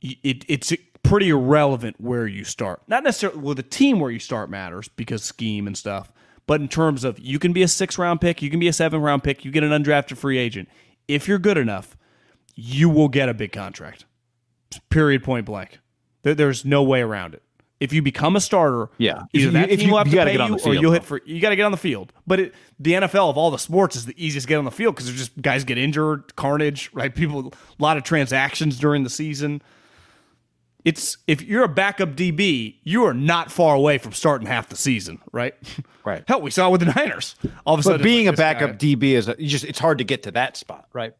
Speaker 2: it, it's pretty irrelevant where you start. Not necessarily well, the team where you start matters because scheme and stuff. But in terms of you can be a six round pick, you can be a seven round pick, you get an undrafted free agent. If you're good enough, you will get a big contract. Period. Point blank. There- There's no way around it. If you become a starter,
Speaker 1: Yeah. If
Speaker 2: either
Speaker 1: you-
Speaker 2: that
Speaker 1: if
Speaker 2: team
Speaker 1: you-
Speaker 2: will have
Speaker 1: you
Speaker 2: to pay
Speaker 1: get on
Speaker 2: you,
Speaker 1: the
Speaker 2: or
Speaker 1: field,
Speaker 2: you'll
Speaker 1: though.
Speaker 2: hit for. You got to get on the field. But it, the NFL of all the sports is the easiest to get on the field because there's just guys get injured, carnage, right? People, a lot of transactions during the season. It's if you're a backup DB, you are not far away from starting half the season, right?
Speaker 1: Right.
Speaker 2: Hell, we saw it with the Niners. All of a sudden,
Speaker 1: But being
Speaker 2: like
Speaker 1: a
Speaker 2: this guy-
Speaker 1: backup DB is a, you just it's hard to get to that spot, right?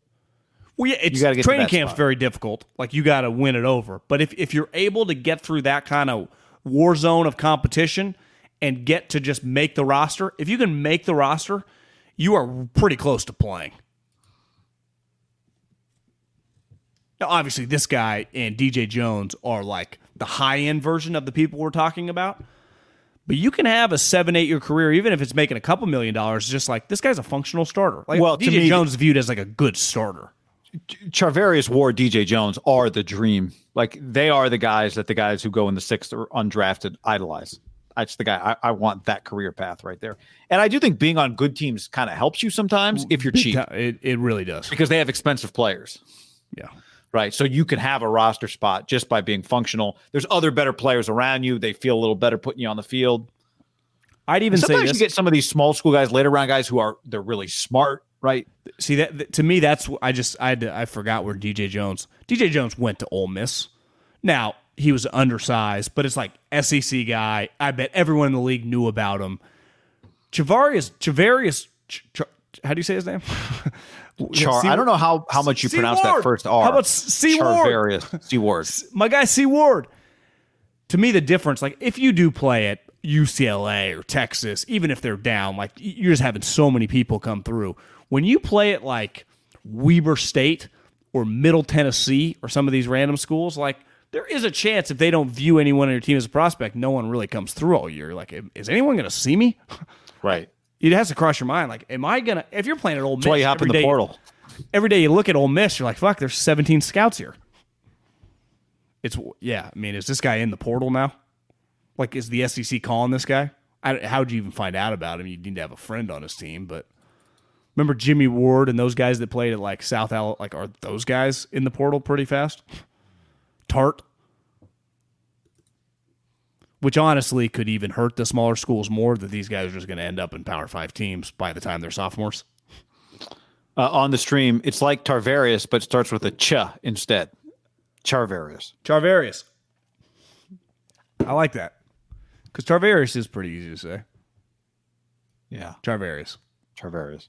Speaker 2: Well, yeah, it's training camp's
Speaker 1: spot.
Speaker 2: very difficult. Like you got to win it over. But if if you're able to get through that kind of war zone of competition and get to just make the roster, if you can make the roster, you are pretty close to playing. Now, obviously, this guy and DJ Jones are like the high end version of the people we're talking about. But you can have a seven, eight year career, even if it's making a couple million dollars, just like this guy's a functional starter. Like
Speaker 1: Well,
Speaker 2: DJ
Speaker 1: me-
Speaker 2: Jones is viewed as like a good starter.
Speaker 1: Charvarius Ward, DJ Jones are the dream. Like they are the guys that the guys who go in the sixth or undrafted idolize. That's the guy I, I want that career path right there. And I do think being on good teams kind of helps you sometimes if you're cheap
Speaker 2: It, it really does.
Speaker 1: because they have expensive players.
Speaker 2: Yeah.
Speaker 1: Right. So you can have a roster spot just by being functional. There's other better players around you. They feel a little better putting you on the field.
Speaker 2: I'd even say
Speaker 1: Sometimes
Speaker 2: this.
Speaker 1: you get some of these small school guys, later round guys who are they're really smart. right?
Speaker 2: See that to me, that's I just I had to, I forgot where DJ Jones. DJ Jones went to Ole Miss. Now he was undersized, but it's like SEC guy. I bet everyone in the league knew about him. Chavarius, Chavarius, Ch- Ch- how do you say his name?
Speaker 1: Char.
Speaker 2: C-
Speaker 1: I don't know how, how much you
Speaker 2: C.
Speaker 1: pronounce that first R.
Speaker 2: How about C. Ward?
Speaker 1: C. Ward.
Speaker 2: my guy C Ward. To me, the difference, like if you do play at UCLA or Texas, even if they're down, like you're just having so many people come through. When you play at like Weber State or Middle Tennessee or some of these random schools, like there is a chance if they don't view anyone on your team as a prospect, no one really comes through all year. Like, is anyone going to see me?
Speaker 1: Right.
Speaker 2: It has to cross your mind. Like, am I gonna? If you're playing at Ole Miss,
Speaker 1: that's why you hop in the
Speaker 2: day,
Speaker 1: portal.
Speaker 2: Every day you look at Ole Miss, you're like, fuck, there's 17 scouts here. It's yeah. I mean, is this guy in the portal now? Like, is the SEC calling this guy? I, how'd you even find out about him? You need to have a friend on his team, but remember Jimmy Ward and those guys that played at like South Al. Like, are those guys in the portal pretty fast? Tart, which honestly could even hurt the smaller schools more. That these guys are just going to end up in Power Five teams by the time they're sophomores.
Speaker 1: Uh, on the stream, it's like Tarvarius, but starts with a ch instead. Charvarius.
Speaker 2: Charvarius. I like that. Because Charvarius is pretty easy to say.
Speaker 1: Yeah.
Speaker 2: Charvarius.
Speaker 1: Charvarius.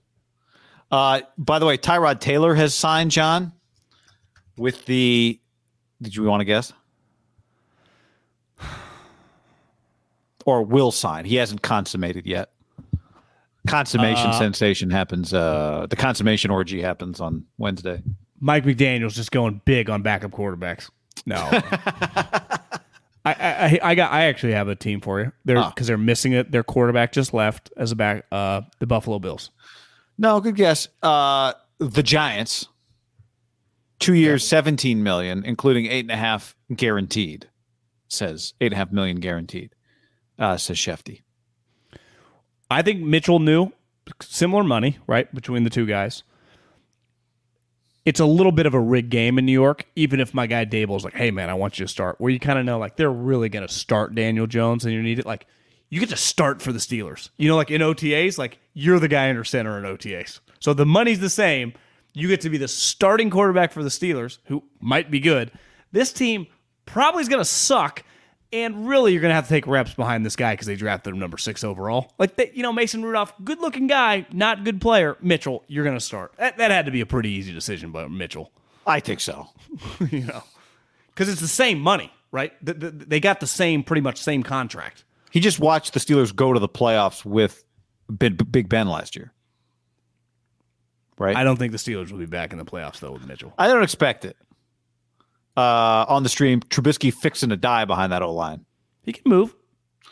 Speaker 1: Uh, by the way, Tyrod Taylor has signed John with the. Did you want to guess? Or will sign. He hasn't consummated yet. Consummation sensation happens. Uh, the consummation orgy happens on Wednesday.
Speaker 2: Mike McDaniel's just going big on backup quarterbacks. No. I, I I got I actually have a team for you. They're because they're missing it. Their quarterback just left as a back. Uh, the Buffalo Bills.
Speaker 1: No, good guess. Uh, the Giants. Two years, seventeen million, including eight and a half guaranteed. Says eight and a half million guaranteed. Uh, says Schefty.
Speaker 2: I think Mitchell knew similar money right between the two guys. It's a little bit of a rigged game in New York, even if my guy Daboll's like, "Hey man, I want you to start." Where you kind of know like they're really going to start Daniel Jones, and you need it like you get to start for the Steelers. You know, like in OTAs, like you're the guy under center in OTAs, so the money's the same. You get to be the starting quarterback for the Steelers, who might be good. This team probably is going to suck, and really you're going to have to take reps behind this guy because they drafted him number six overall. Like they, you know, Mason Rudolph, good looking guy, not good player. Mitchell, you're going to start. That, that had to be a pretty easy decision but Mitchell,
Speaker 1: I think so.
Speaker 2: you know, because it's the same money, right? The, the, they got the same, pretty much same contract.
Speaker 1: He just watched the Steelers go to the playoffs with Big, Big Ben last year. Right?
Speaker 2: I don't think the Steelers will be back in the playoffs though with Mitchell.
Speaker 1: I don't expect it. Uh, on the stream, Trubisky fixing a die behind that O line.
Speaker 2: He can move.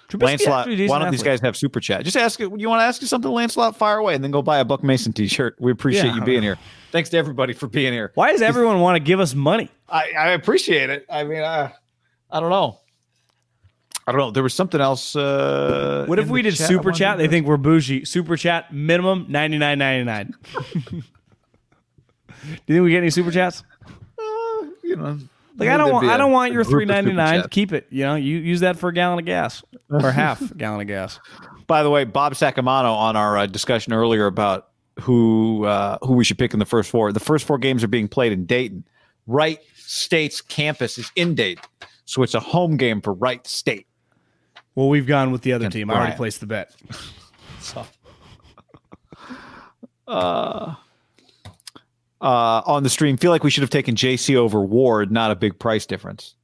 Speaker 2: Trubisky
Speaker 1: Lancelot,
Speaker 2: actually a decent
Speaker 1: why don't these guys have super chat? Just ask it. You want to ask you something, Lancelot? Fire away, and then go buy a Buck Mason T-shirt. We appreciate
Speaker 2: Yeah.
Speaker 1: you being here. Thanks to everybody for being here.
Speaker 2: Why does everyone want to give us money?
Speaker 1: I, I appreciate it. I mean, uh, I don't know. I don't know. There was something else. Uh,
Speaker 2: What if we did
Speaker 1: chat
Speaker 2: super chat? They think we're bougie. Super chat minimum ninety nine ninety nine. Do you think we get any super chats?
Speaker 1: You know,
Speaker 2: Like I don't want I don't want your three
Speaker 1: three
Speaker 2: ninety nine. Keep it. You know, you use that for a gallon of gas or half a gallon of gas.
Speaker 1: By the way, Bob Sacamano on our uh, discussion earlier about who uh, who we should pick in the first four. The first four games are being played in Dayton. Wright State's campus is in Dayton, so it's a home game for Wright State.
Speaker 2: Well, we've gone with the other
Speaker 1: And
Speaker 2: team. I already placed the bet. so.
Speaker 1: Uh, on the stream, feel like we should have taken JC over Ward. Not a big price difference.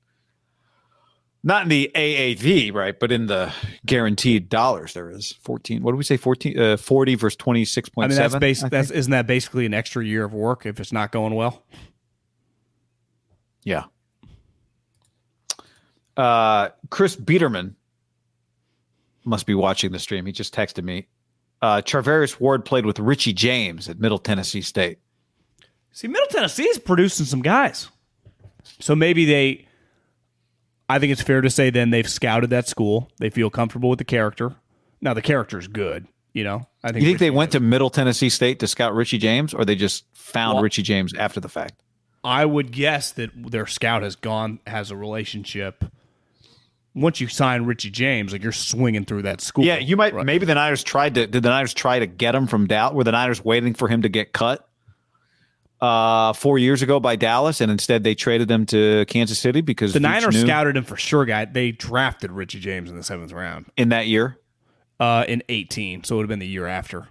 Speaker 1: Not in the AAV, right? But in the guaranteed dollars, there is fourteen. What do we say? Fourteen, uh, forty versus twenty six
Speaker 2: I mean, that's. That's isn't that basically an extra year of work if it's not going well?
Speaker 1: Yeah. Uh, Chris Biederman must be watching the stream. He just texted me. Uh, Charvarius Ward played with Richie James at Middle Tennessee State.
Speaker 2: See, Middle Tennessee is producing some guys. So maybe they, I think it's fair to say then they've scouted that school. They feel comfortable with the character. Now, the character is good, you know? I think
Speaker 1: You think they
Speaker 2: Richie-
Speaker 1: went to Middle Tennessee State to scout Richie James, or they just found
Speaker 2: Well-
Speaker 1: Richie James after the fact?
Speaker 2: I would guess that their scout has gone, has a relationship once you sign Richie James, like you're swinging through that school.
Speaker 1: Yeah, you might.
Speaker 2: Right.
Speaker 1: Maybe the Niners tried to. Did the Niners try to get him from doubt? Were the Niners waiting for him to get cut uh, four years ago by Dallas, and instead they traded him to Kansas City because
Speaker 2: the
Speaker 1: Veach
Speaker 2: Niners
Speaker 1: knew
Speaker 2: scouted him for sure, guy. They drafted Richie James in the seventh round
Speaker 1: in that year.
Speaker 2: uh, in 18, so it would have been the year after.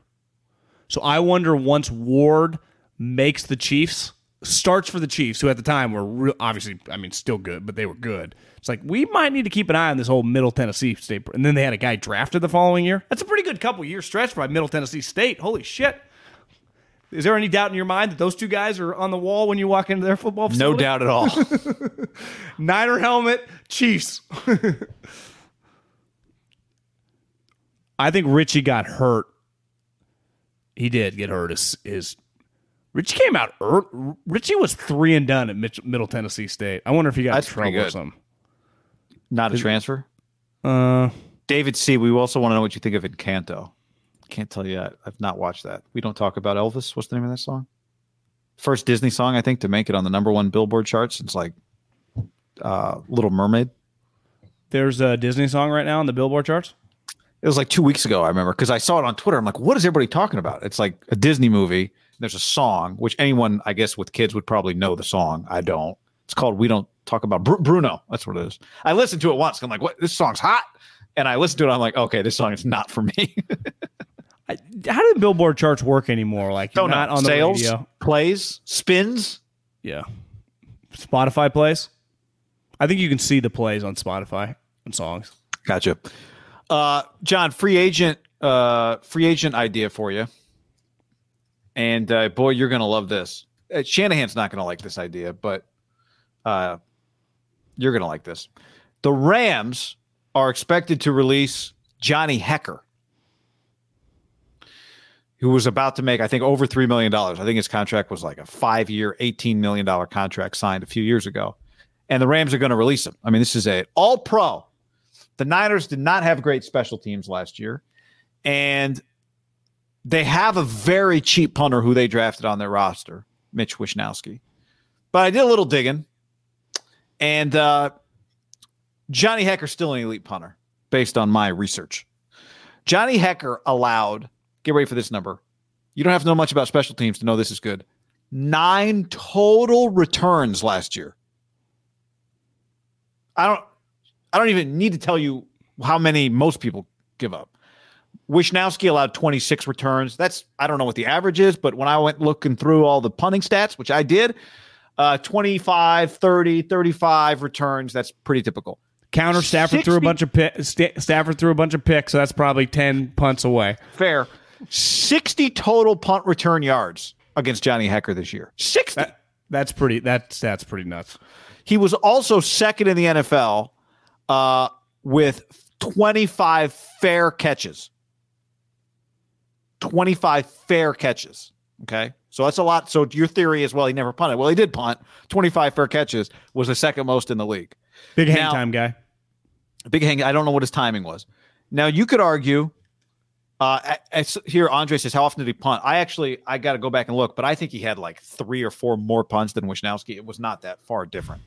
Speaker 2: So I wonder once Ward makes the Chiefs, starts for the Chiefs, who at the time were real, obviously, I mean, still good, but they were good. It's like we might need to keep an eye on this whole Middle Tennessee State. And then they had a guy drafted the following year. That's a pretty good couple year stretch by Middle Tennessee State. Holy shit! Is there any doubt in your mind that those two guys are on the wall when you walk into their football
Speaker 1: No doubt at all.
Speaker 2: Niner helmet, Chiefs. I think Richie got hurt. He did get hurt. His, his Richie came out. ear Richie was three and done at Mitch, Middle Tennessee State. I wonder if he got
Speaker 1: That's
Speaker 2: in trouble or something.
Speaker 1: Not a transfer.
Speaker 2: Uh,
Speaker 1: David C. We also want to know what you think of Encanto. Can't tell you yet. I've not watched that. We don't talk about Elvis. What's the name of that song? First Disney song, I think, to make it on the number one Billboard chart since like uh, Little Mermaid.
Speaker 2: there's a Disney song right now on the Billboard charts.
Speaker 1: It was like two weeks ago, I remember, because I saw it on Twitter. I'm like, what is everybody talking about? It's like a Disney movie. There's a song, which anyone, I guess, with kids would probably know the song. I don't. It's called We Don't Talk About Bru- Bruno. That's what it is. I listened to it once. I'm like, what? This song's hot. And I listened to it. I'm like, okay, this song is not for me.
Speaker 2: I, how do Billboard charts work anymore? Like you're
Speaker 1: don't
Speaker 2: not
Speaker 1: know.
Speaker 2: on the
Speaker 1: Sales,
Speaker 2: radio.
Speaker 1: plays, spins.
Speaker 2: Yeah. Spotify plays. I think you can see the plays on Spotify and songs.
Speaker 1: Gotcha. Uh, John, free agent, uh, free agent idea for you. And uh, boy, you're gonna love this. Uh, Shanahan's not gonna like this idea, but uh, you're gonna like this. The Rams are expected to release Johnny Hekker, who was about to make, I think, over three million dollars. I think his contract was like a five-year, eighteen million dollar contract signed a few years ago, and the Rams are going to release him. I mean, this is a All-Pro. The Niners did not have great special teams last year, and they have a very cheap punter who they drafted on their roster, Mitch Wishnowsky. But I did a little digging, and uh, Johnny Hekker's still an elite punter based on my research. Johnny Hekker allowed, get ready for this number. You don't have to know much about special teams to know this is good. Nine total returns last year. I don't I don't even need to tell you how many most people give up. Wishnowsky allowed 26 returns. That's I don't know what the average is, but when I went looking through all the punting stats, which I did, uh 25, 30, 35 returns, that's pretty typical.
Speaker 2: Counter Stafford threw a bunch of pick, Sta- Stafford threw a bunch of picks, so that's probably ten punts away.
Speaker 1: Fair. 60 total punt return yards against Johnny Hekker this year. 60.
Speaker 2: That, that's pretty. That's that's pretty nuts.
Speaker 1: He was also second in the NFL uh, with 25 fair catches. 25 fair catches. Okay. So that's a lot. So your theory is, well, he never punted. Well, he did punt. 25 fair catches was the second most in the league.
Speaker 2: Big hang
Speaker 1: Now-
Speaker 2: time guy.
Speaker 1: Big hang. I don't know what his timing was. Now you could argue. Uh, here, Andre says, "How often did he punt?" I actually, I got to go back and look, but I think he had like three or four more punts than Wishnowsky. It was not that far different.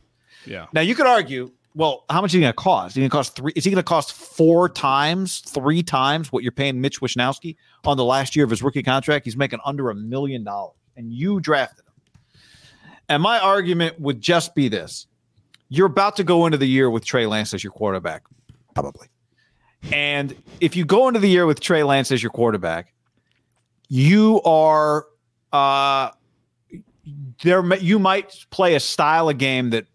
Speaker 2: Yeah.
Speaker 1: Now you could argue, well, how much is he going to cost? Is he going to cost three? Is he going to cost four times, three times what you're paying Mitch Wishnowsky on the last year of his rookie contract? He's making under a million dollars, and you drafted him. And my argument would just be this: you're about to go into the year with Trey Lance as your quarterback, probably. And if you go into the year with Trey Lance as your quarterback, you are uh there you might play a style of game that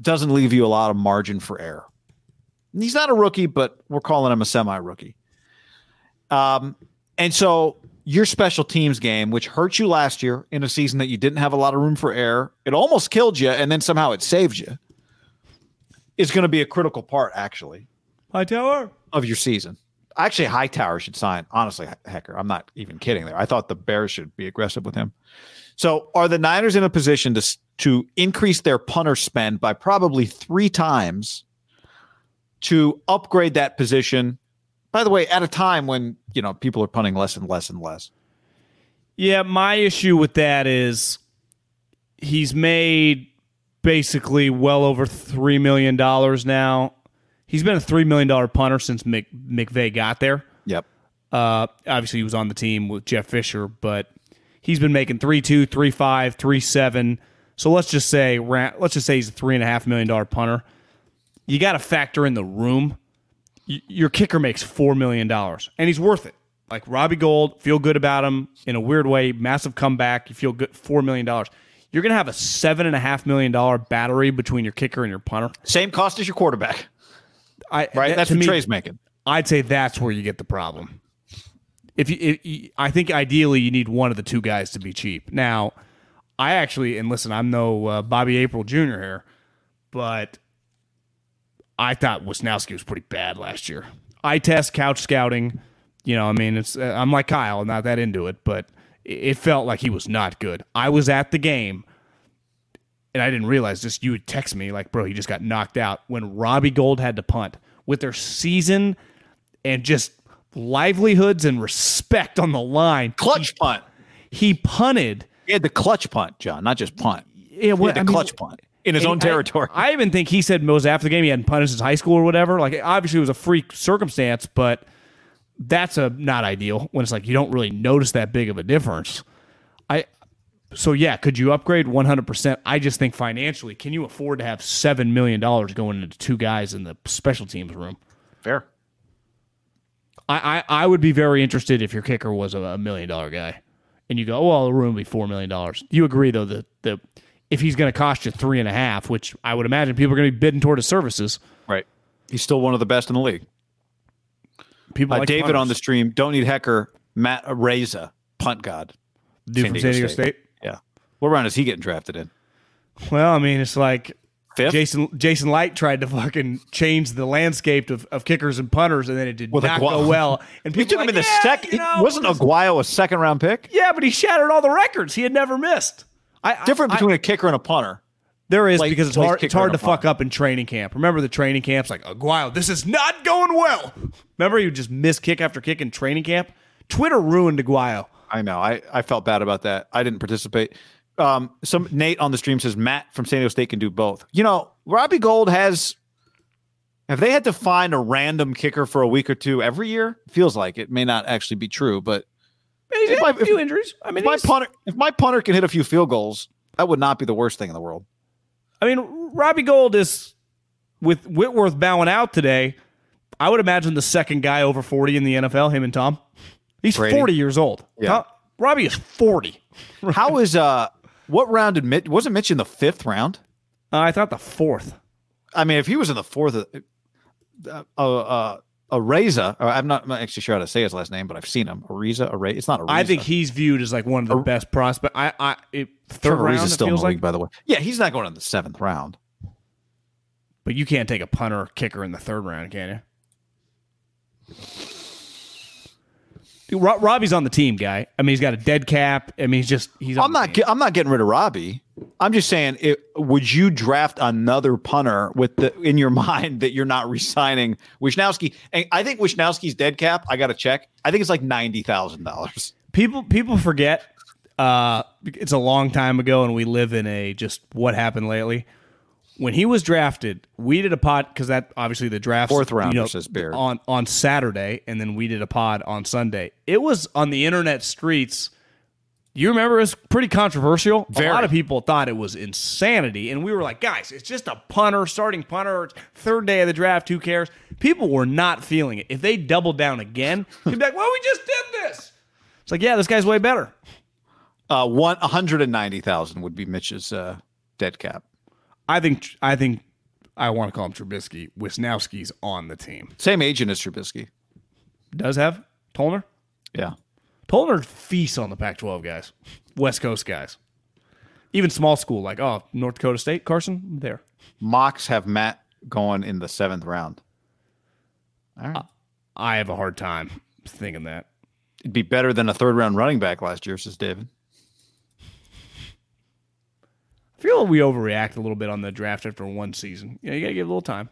Speaker 1: doesn't leave you a lot of margin for error. And he's not a rookie, but we're calling him a semi-rookie. Um, and so your special teams game, which hurt you last year in a season that you didn't have a lot of room for error, it almost killed you, and then somehow it saved you, is going to be a critical part, actually,
Speaker 2: Hightower.
Speaker 1: of your season. Actually, Hightower should sign. Honestly, Hekker, I'm not even kidding there. I thought the Bears should be aggressive with him. So, are the Niners in a position to to increase their punter spend by probably three times to upgrade that position? By the way, at a time when you know people are punting less and less and less.
Speaker 2: Yeah, my issue with that is he's made basically well over three million dollars now. He's been a three million dollar punter since Mc, McVay got there.
Speaker 1: Yep.
Speaker 2: Uh, obviously, he was on the team with Jeff Fisher, but he's been making three two, three five, three seven. So let's just say let's just say he's a three and a half million dollar punter. You got to factor in the room. Y- your kicker makes four million dollars, and he's worth it. Like Robbie Gould, feel good about him in a weird way. Massive comeback. You feel good. Four million dollars. You're gonna have a seven and a half million dollar battery between your kicker and your punter.
Speaker 1: Same cost as your quarterback.
Speaker 2: I,
Speaker 1: Right.
Speaker 2: that-
Speaker 1: That's what
Speaker 2: me,
Speaker 1: Trey's making.
Speaker 2: I'd say that's where you get the problem. If you, if you, I think ideally you need one of the two guys to be cheap. Now, I actually, and listen, I'm no uh, Bobby April Jr. here, but I thought Wishnowsky was pretty bad last year. I test couch scouting. You know, I mean, it's uh, I'm like Kyle, not that into it, but it felt like he was not good. I was at the game, and I didn't realize this. You would text me like, "Bro, he just got knocked out." When Robbie Gould had to punt with their season and just livelihoods and respect on the line,
Speaker 1: Clutch punt.
Speaker 2: he punted.
Speaker 1: He had the clutch punt, John, not just punt.
Speaker 2: Yeah,
Speaker 1: He
Speaker 2: what-
Speaker 1: had
Speaker 2: I
Speaker 1: the
Speaker 2: mean,
Speaker 1: clutch punt in his own
Speaker 2: I-
Speaker 1: territory.
Speaker 2: I, even think he said most after the game he hadn't punted since high school or whatever. Like obviously it was a freak circumstance, but that's a not ideal when it's like you don't really notice that big of a difference. I so yeah, could you upgrade 100%? I just think financially, can you afford to have 7 million dollars going into two guys in the special teams room?
Speaker 1: Fair.
Speaker 2: I, I, I would be very interested if your kicker was a, a million dollar guy, and you go, well, the room would be four million dollars. You agree though that the if he's going to cost you three and a half, which I would imagine people are going to be bidding toward his services.
Speaker 1: Right. He's still one of the best in the league.
Speaker 2: People
Speaker 1: Uh,
Speaker 2: like
Speaker 1: David
Speaker 2: punters.
Speaker 1: on the stream. Don't need Hekker. Matt Araiza, punt god.
Speaker 2: dude from San Diego State.
Speaker 1: Yeah. What round is he getting drafted in?
Speaker 2: Well, I mean, it's like
Speaker 1: Fifth.
Speaker 2: Jason Jason Licht tried to fucking change the landscape of, of kickers and punters, and then it did
Speaker 1: With
Speaker 2: not
Speaker 1: Aguayo.
Speaker 2: go well. And people
Speaker 1: took him in the
Speaker 2: yeah,
Speaker 1: second.
Speaker 2: you know,
Speaker 1: wasn't Aguayo a second round pick?
Speaker 2: Yeah, but he shattered all the records. He had never missed. I,
Speaker 1: Different
Speaker 2: I-
Speaker 1: between a kicker and a punter.
Speaker 2: There is
Speaker 1: Play-
Speaker 2: because it's hard. It's hard to fuck up in training camp. Remember the training camps like Aguayo. This is not going well. Remember you just miss kick after kick in training camp. Twitter ruined Aguayo.
Speaker 1: I know. I, I felt bad about that. I didn't participate. Um, some Nate on the stream says Matt from San Diego State can do both. You know, Robbie Gould has. Have they had to find a random kicker for a week or two every year? Feels like it may not actually be true, but
Speaker 2: He's
Speaker 1: If my-
Speaker 2: a few
Speaker 1: if-
Speaker 2: injuries. I mean,
Speaker 1: if my punter, if my punter can hit a few field goals, that would not be the worst thing in the world.
Speaker 2: I mean, Robbie Gould is with Whitworth bowing out today. I would imagine the second guy over forty in the NFL. Him and Tom. He's
Speaker 1: Brady.
Speaker 2: forty years old.
Speaker 1: Yeah.
Speaker 2: Tom- Robbie is forty.
Speaker 1: How is uh what round did Mitch wasn't Mitch in the fifth round?
Speaker 2: Uh, I thought the fourth.
Speaker 1: I mean, if he was in the fourth, uh, uh, uh, Areza, or I'm not, I'm not actually sure how to say his last name, but I've seen him. Areza, Areza. It's not Areza.
Speaker 2: I think he's viewed as like one of the best prospects. I, I, it, third
Speaker 1: Trevor
Speaker 2: round.
Speaker 1: Ariza's
Speaker 2: It
Speaker 1: still in
Speaker 2: feels
Speaker 1: the
Speaker 2: like,
Speaker 1: league, by the way. Yeah, he's not going in the seventh round.
Speaker 2: but you can't take a punter or kicker in the third round, can you? Dude, Robbie's on the team, guy. I mean, he's got a dead cap. I mean, he's just he's.
Speaker 1: I'm not. I'm not getting rid of Robbie. I'm just saying, it, would you draft another punter with the in your mind that you're not resigning Wishnowsky? And I think Wishnowsky's dead cap. I got to check. I think it's like ninety thousand dollars.
Speaker 2: people people forget uh it's a long time ago and we live in a just what happened lately when he was drafted we did a pod because that obviously the draft
Speaker 1: Fourth round you rounder, says Beard.
Speaker 2: on on saturday and then we did a pod on sunday. It was on the internet streets. You remember it was pretty controversial. A lot of people thought it was insanity and we were like guys it's just a punter starting punter third day of the draft who cares? People were not feeling it. If they doubled down again they'd be like well we just did this. It's like, yeah, this guy's way better.
Speaker 1: Uh, one hundred and ninety thousand would be Mitch's uh, dead cap.
Speaker 2: I think. I think. I want to call him Trubisky. Wishnowsky's on the team.
Speaker 1: Same agent as Trubisky.
Speaker 2: Does have Tollner.
Speaker 1: Yeah.
Speaker 2: Tollner feasts on the Pac-12 guys, West Coast guys, even small school like oh North Dakota State, Carson there.
Speaker 1: Mocks have Matt going in the seventh round. All right.
Speaker 2: I have a hard time thinking that.
Speaker 1: It'd be better than a third round running back last year, says David.
Speaker 2: I feel like we overreact a little bit on the draft after one season. Yeah, you got to give it a little time.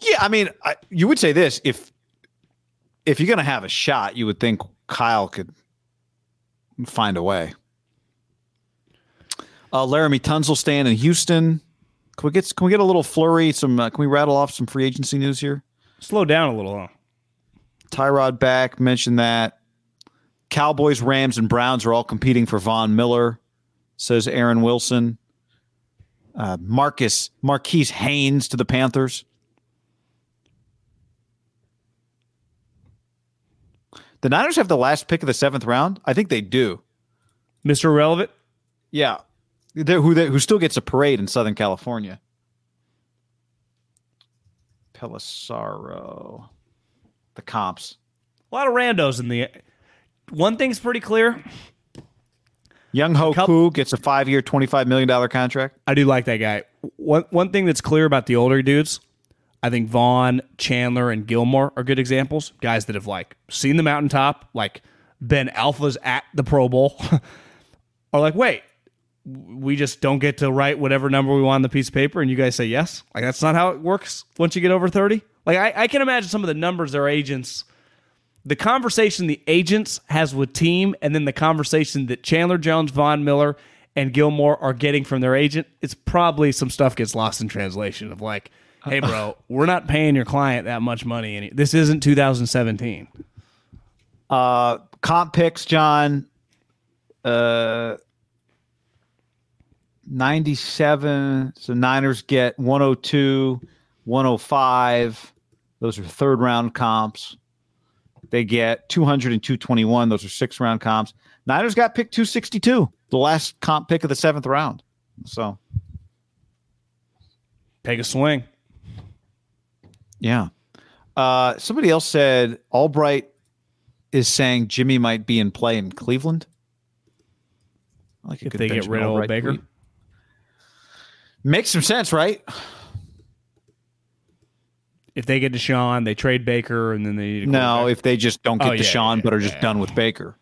Speaker 1: Yeah, I mean, I, you would say this if if you're going to have a shot, you would think Kyle could find a way. Uh, Laremy Tunsil staying in Houston. Can we get can we get a little flurry? Some uh, can we rattle off some free agency news here?
Speaker 2: Slow down a little, huh?
Speaker 1: Tyrod back. Mentioned that. Cowboys, Rams, and Browns are all competing for Von Miller, says Aaron Wilson. Uh, Marcus Marquis Haynes to the Panthers. The Niners have the last pick of the seventh round. I think they do.
Speaker 2: Mr. Relevant?
Speaker 1: Yeah, They're, who they, who still gets a parade in Southern California. Pelissero, the comps.
Speaker 2: A lot of randos in the. One thing's pretty clear. Younghoe
Speaker 1: Koo gets a five-year, twenty-five million dollar contract.
Speaker 2: I do like that guy. One one thing that's clear about the older dudes, I think Von, Chandler, and Gilmore are good examples. Guys that have like seen the mountaintop, like been alphas at the Pro Bowl, are like, wait, we just don't get to write whatever number we want on the piece of paper, and you guys say yes. Like that's not how it works once you get over thirty. Like I, I can imagine some of the numbers their agents, the conversation the agents has with team, and then the conversation that Chandler Jones, Von Miller, and Gilmore are getting from their agent. It's probably some stuff gets lost in translation of like, hey, bro, we're not paying your client that much money, and this isn't 2017.
Speaker 1: Uh, comp picks, John. Uh, 97. So Niners get 102, 105. Those are third round comps. They get 200 and 221. Those are six round comps. Niners got pick 262, the last comp pick of the seventh round. So,
Speaker 2: Take a swing.
Speaker 1: yeah. Uh, somebody else said Albright is saying Jimmy might be in play in Cleveland. I like
Speaker 2: If they get rid of Baker,
Speaker 1: tweet. Makes some sense, right?
Speaker 2: If they get Deshaun, they trade Baker, and then they
Speaker 1: No, if they just don't get
Speaker 2: Oh, yeah,
Speaker 1: Deshaun,
Speaker 2: yeah,
Speaker 1: but are just done with Baker.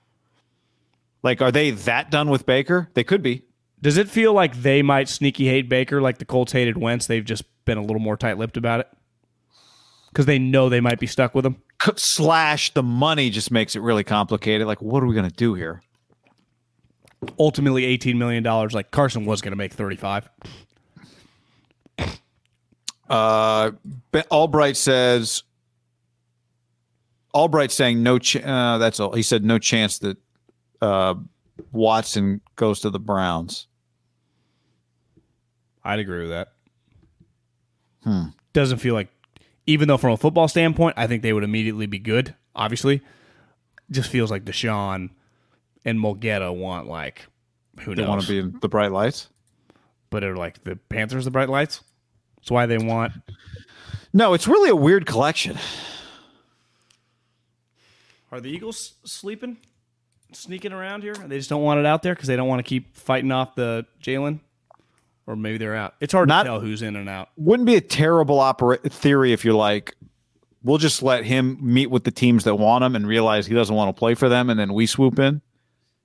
Speaker 1: Like, are they that done with Baker? They could be.
Speaker 2: Does it feel like they might sneaky hate Baker like the Colts hated Wentz? They've just been a little more tight lipped about it because they know they might be stuck with him.
Speaker 1: Slash the money just makes it really complicated. Like, what are we going to do here?
Speaker 2: Ultimately, $18 million. Like Carson was going to make 35
Speaker 1: Uh, Albright says. Albright saying no. Ch- uh, that's all. He said no chance that uh, Watson goes to the Browns.
Speaker 2: I'd agree with that.
Speaker 1: Hmm.
Speaker 2: Doesn't feel like, even though from a football standpoint, I think they would immediately be good, obviously. Just feels like Deshaun and Mulugheta want, like, who
Speaker 1: They
Speaker 2: knows?
Speaker 1: want to be in the bright lights.
Speaker 2: but are like the Panthers the bright lights? That's why they want.
Speaker 1: No, it's really a weird collection.
Speaker 2: Are the Eagles sleeping, sneaking around here? They just don't want it out there because they don't want to keep fighting off the Jalen, or maybe they're out. It's hard
Speaker 1: Not-
Speaker 2: to tell who's in and out.
Speaker 1: wouldn't be a terrible opera- theory if you're like, we'll just let him meet with the teams that want him and realize he doesn't want to play for them, and then we swoop in.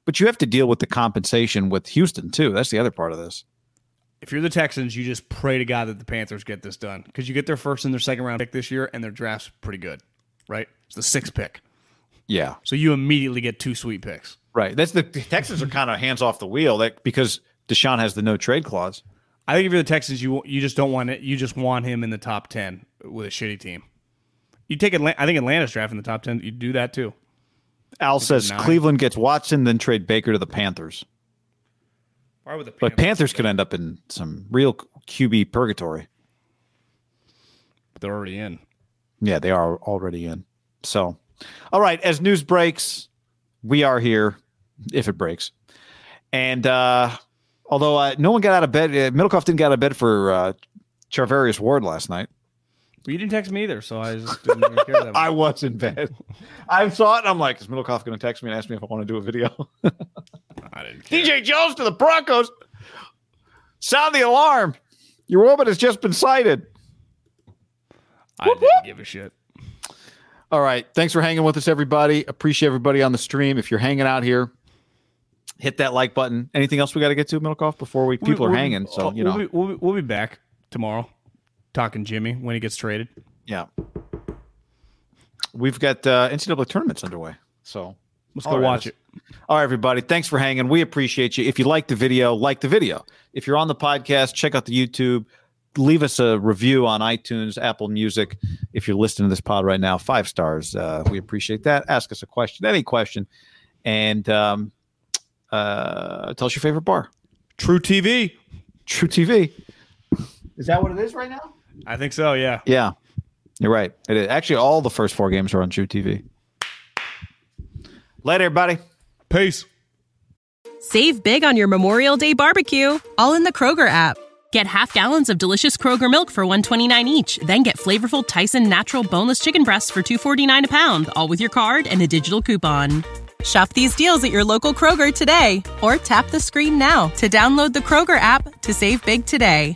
Speaker 1: But you have to deal with the compensation with Houston too. That's the other part of this.
Speaker 2: If you're the Texans, you just pray to God that the Panthers get this done because you get their first and their second round pick this year, and their draft's pretty good, right? It's the sixth pick,
Speaker 1: Yeah,
Speaker 2: so you immediately get two sweet picks.
Speaker 1: right. That's the, the Texans are kind of hands off the wheel that because Deshaun has the no trade clause.
Speaker 2: I think if you're the Texans, you you just don't want it. You just want him in the top ten with a shitty team. You take Atlanta, I think Atlanta's draft in the top ten. You do that too.
Speaker 1: Al says
Speaker 2: nine.
Speaker 1: Cleveland gets Watson, then trade Baker to the Panthers.
Speaker 2: Why would the
Speaker 1: But Panthers could end up in some real QB purgatory.
Speaker 2: They're already in.
Speaker 1: Yeah, they are already in. So, all right, as news breaks, we are here if it breaks. And uh, although uh, no one got out of bed, uh, Middlekauff didn't get out of bed for uh, Charvarius Ward last night.
Speaker 2: But you didn't text me either, so I just didn't even care that much.
Speaker 1: I was in bed. I saw it and I'm like, is Middlekauff going to text me and ask me if I want to do a video?
Speaker 2: I didn't care.
Speaker 1: DJ Jones to the Broncos. Sound the alarm. Your orbit has just been sighted.
Speaker 2: I didn't give a shit.
Speaker 1: All right. Thanks for hanging with us, everybody. Appreciate everybody on the stream. If you're hanging out here, hit that like button. Anything else we got to get to, Middlekauff, before we people
Speaker 2: We'll
Speaker 1: are
Speaker 2: be-
Speaker 1: hanging? So
Speaker 2: uh,
Speaker 1: you know,
Speaker 2: we'll be, we'll, be, we'll be back tomorrow, talking Jimmy when he gets traded.
Speaker 1: yeah. We've got uh, NCAA tournaments underway. So
Speaker 2: Let's go
Speaker 1: right,
Speaker 2: watch it.
Speaker 1: All right, everybody. Thanks for hanging. We appreciate you. If you like the video, like the video. If you're on the podcast, check out the YouTube. leave us a review on iTunes, Apple Music. If you're listening to this pod right now, five stars. Uh, we appreciate that. Ask us a question, any question, and um, uh, tell us your favorite bar.
Speaker 2: True TV.
Speaker 1: True TV. Is that what it is right now?
Speaker 2: I think so. Yeah.
Speaker 1: Yeah, you're right. It is. Actually, all the first four games are on True TV. Later, everybody.
Speaker 2: Peace.
Speaker 6: Save big on your Memorial Day barbecue, all in the Kroger app. Get half gallons of delicious Kroger milk for 129 each, then get flavorful Tyson natural boneless chicken breasts for 249 a pound, all with your card and a digital coupon. Shop these deals at your local Kroger today or tap the screen now to download the Kroger app to save big today.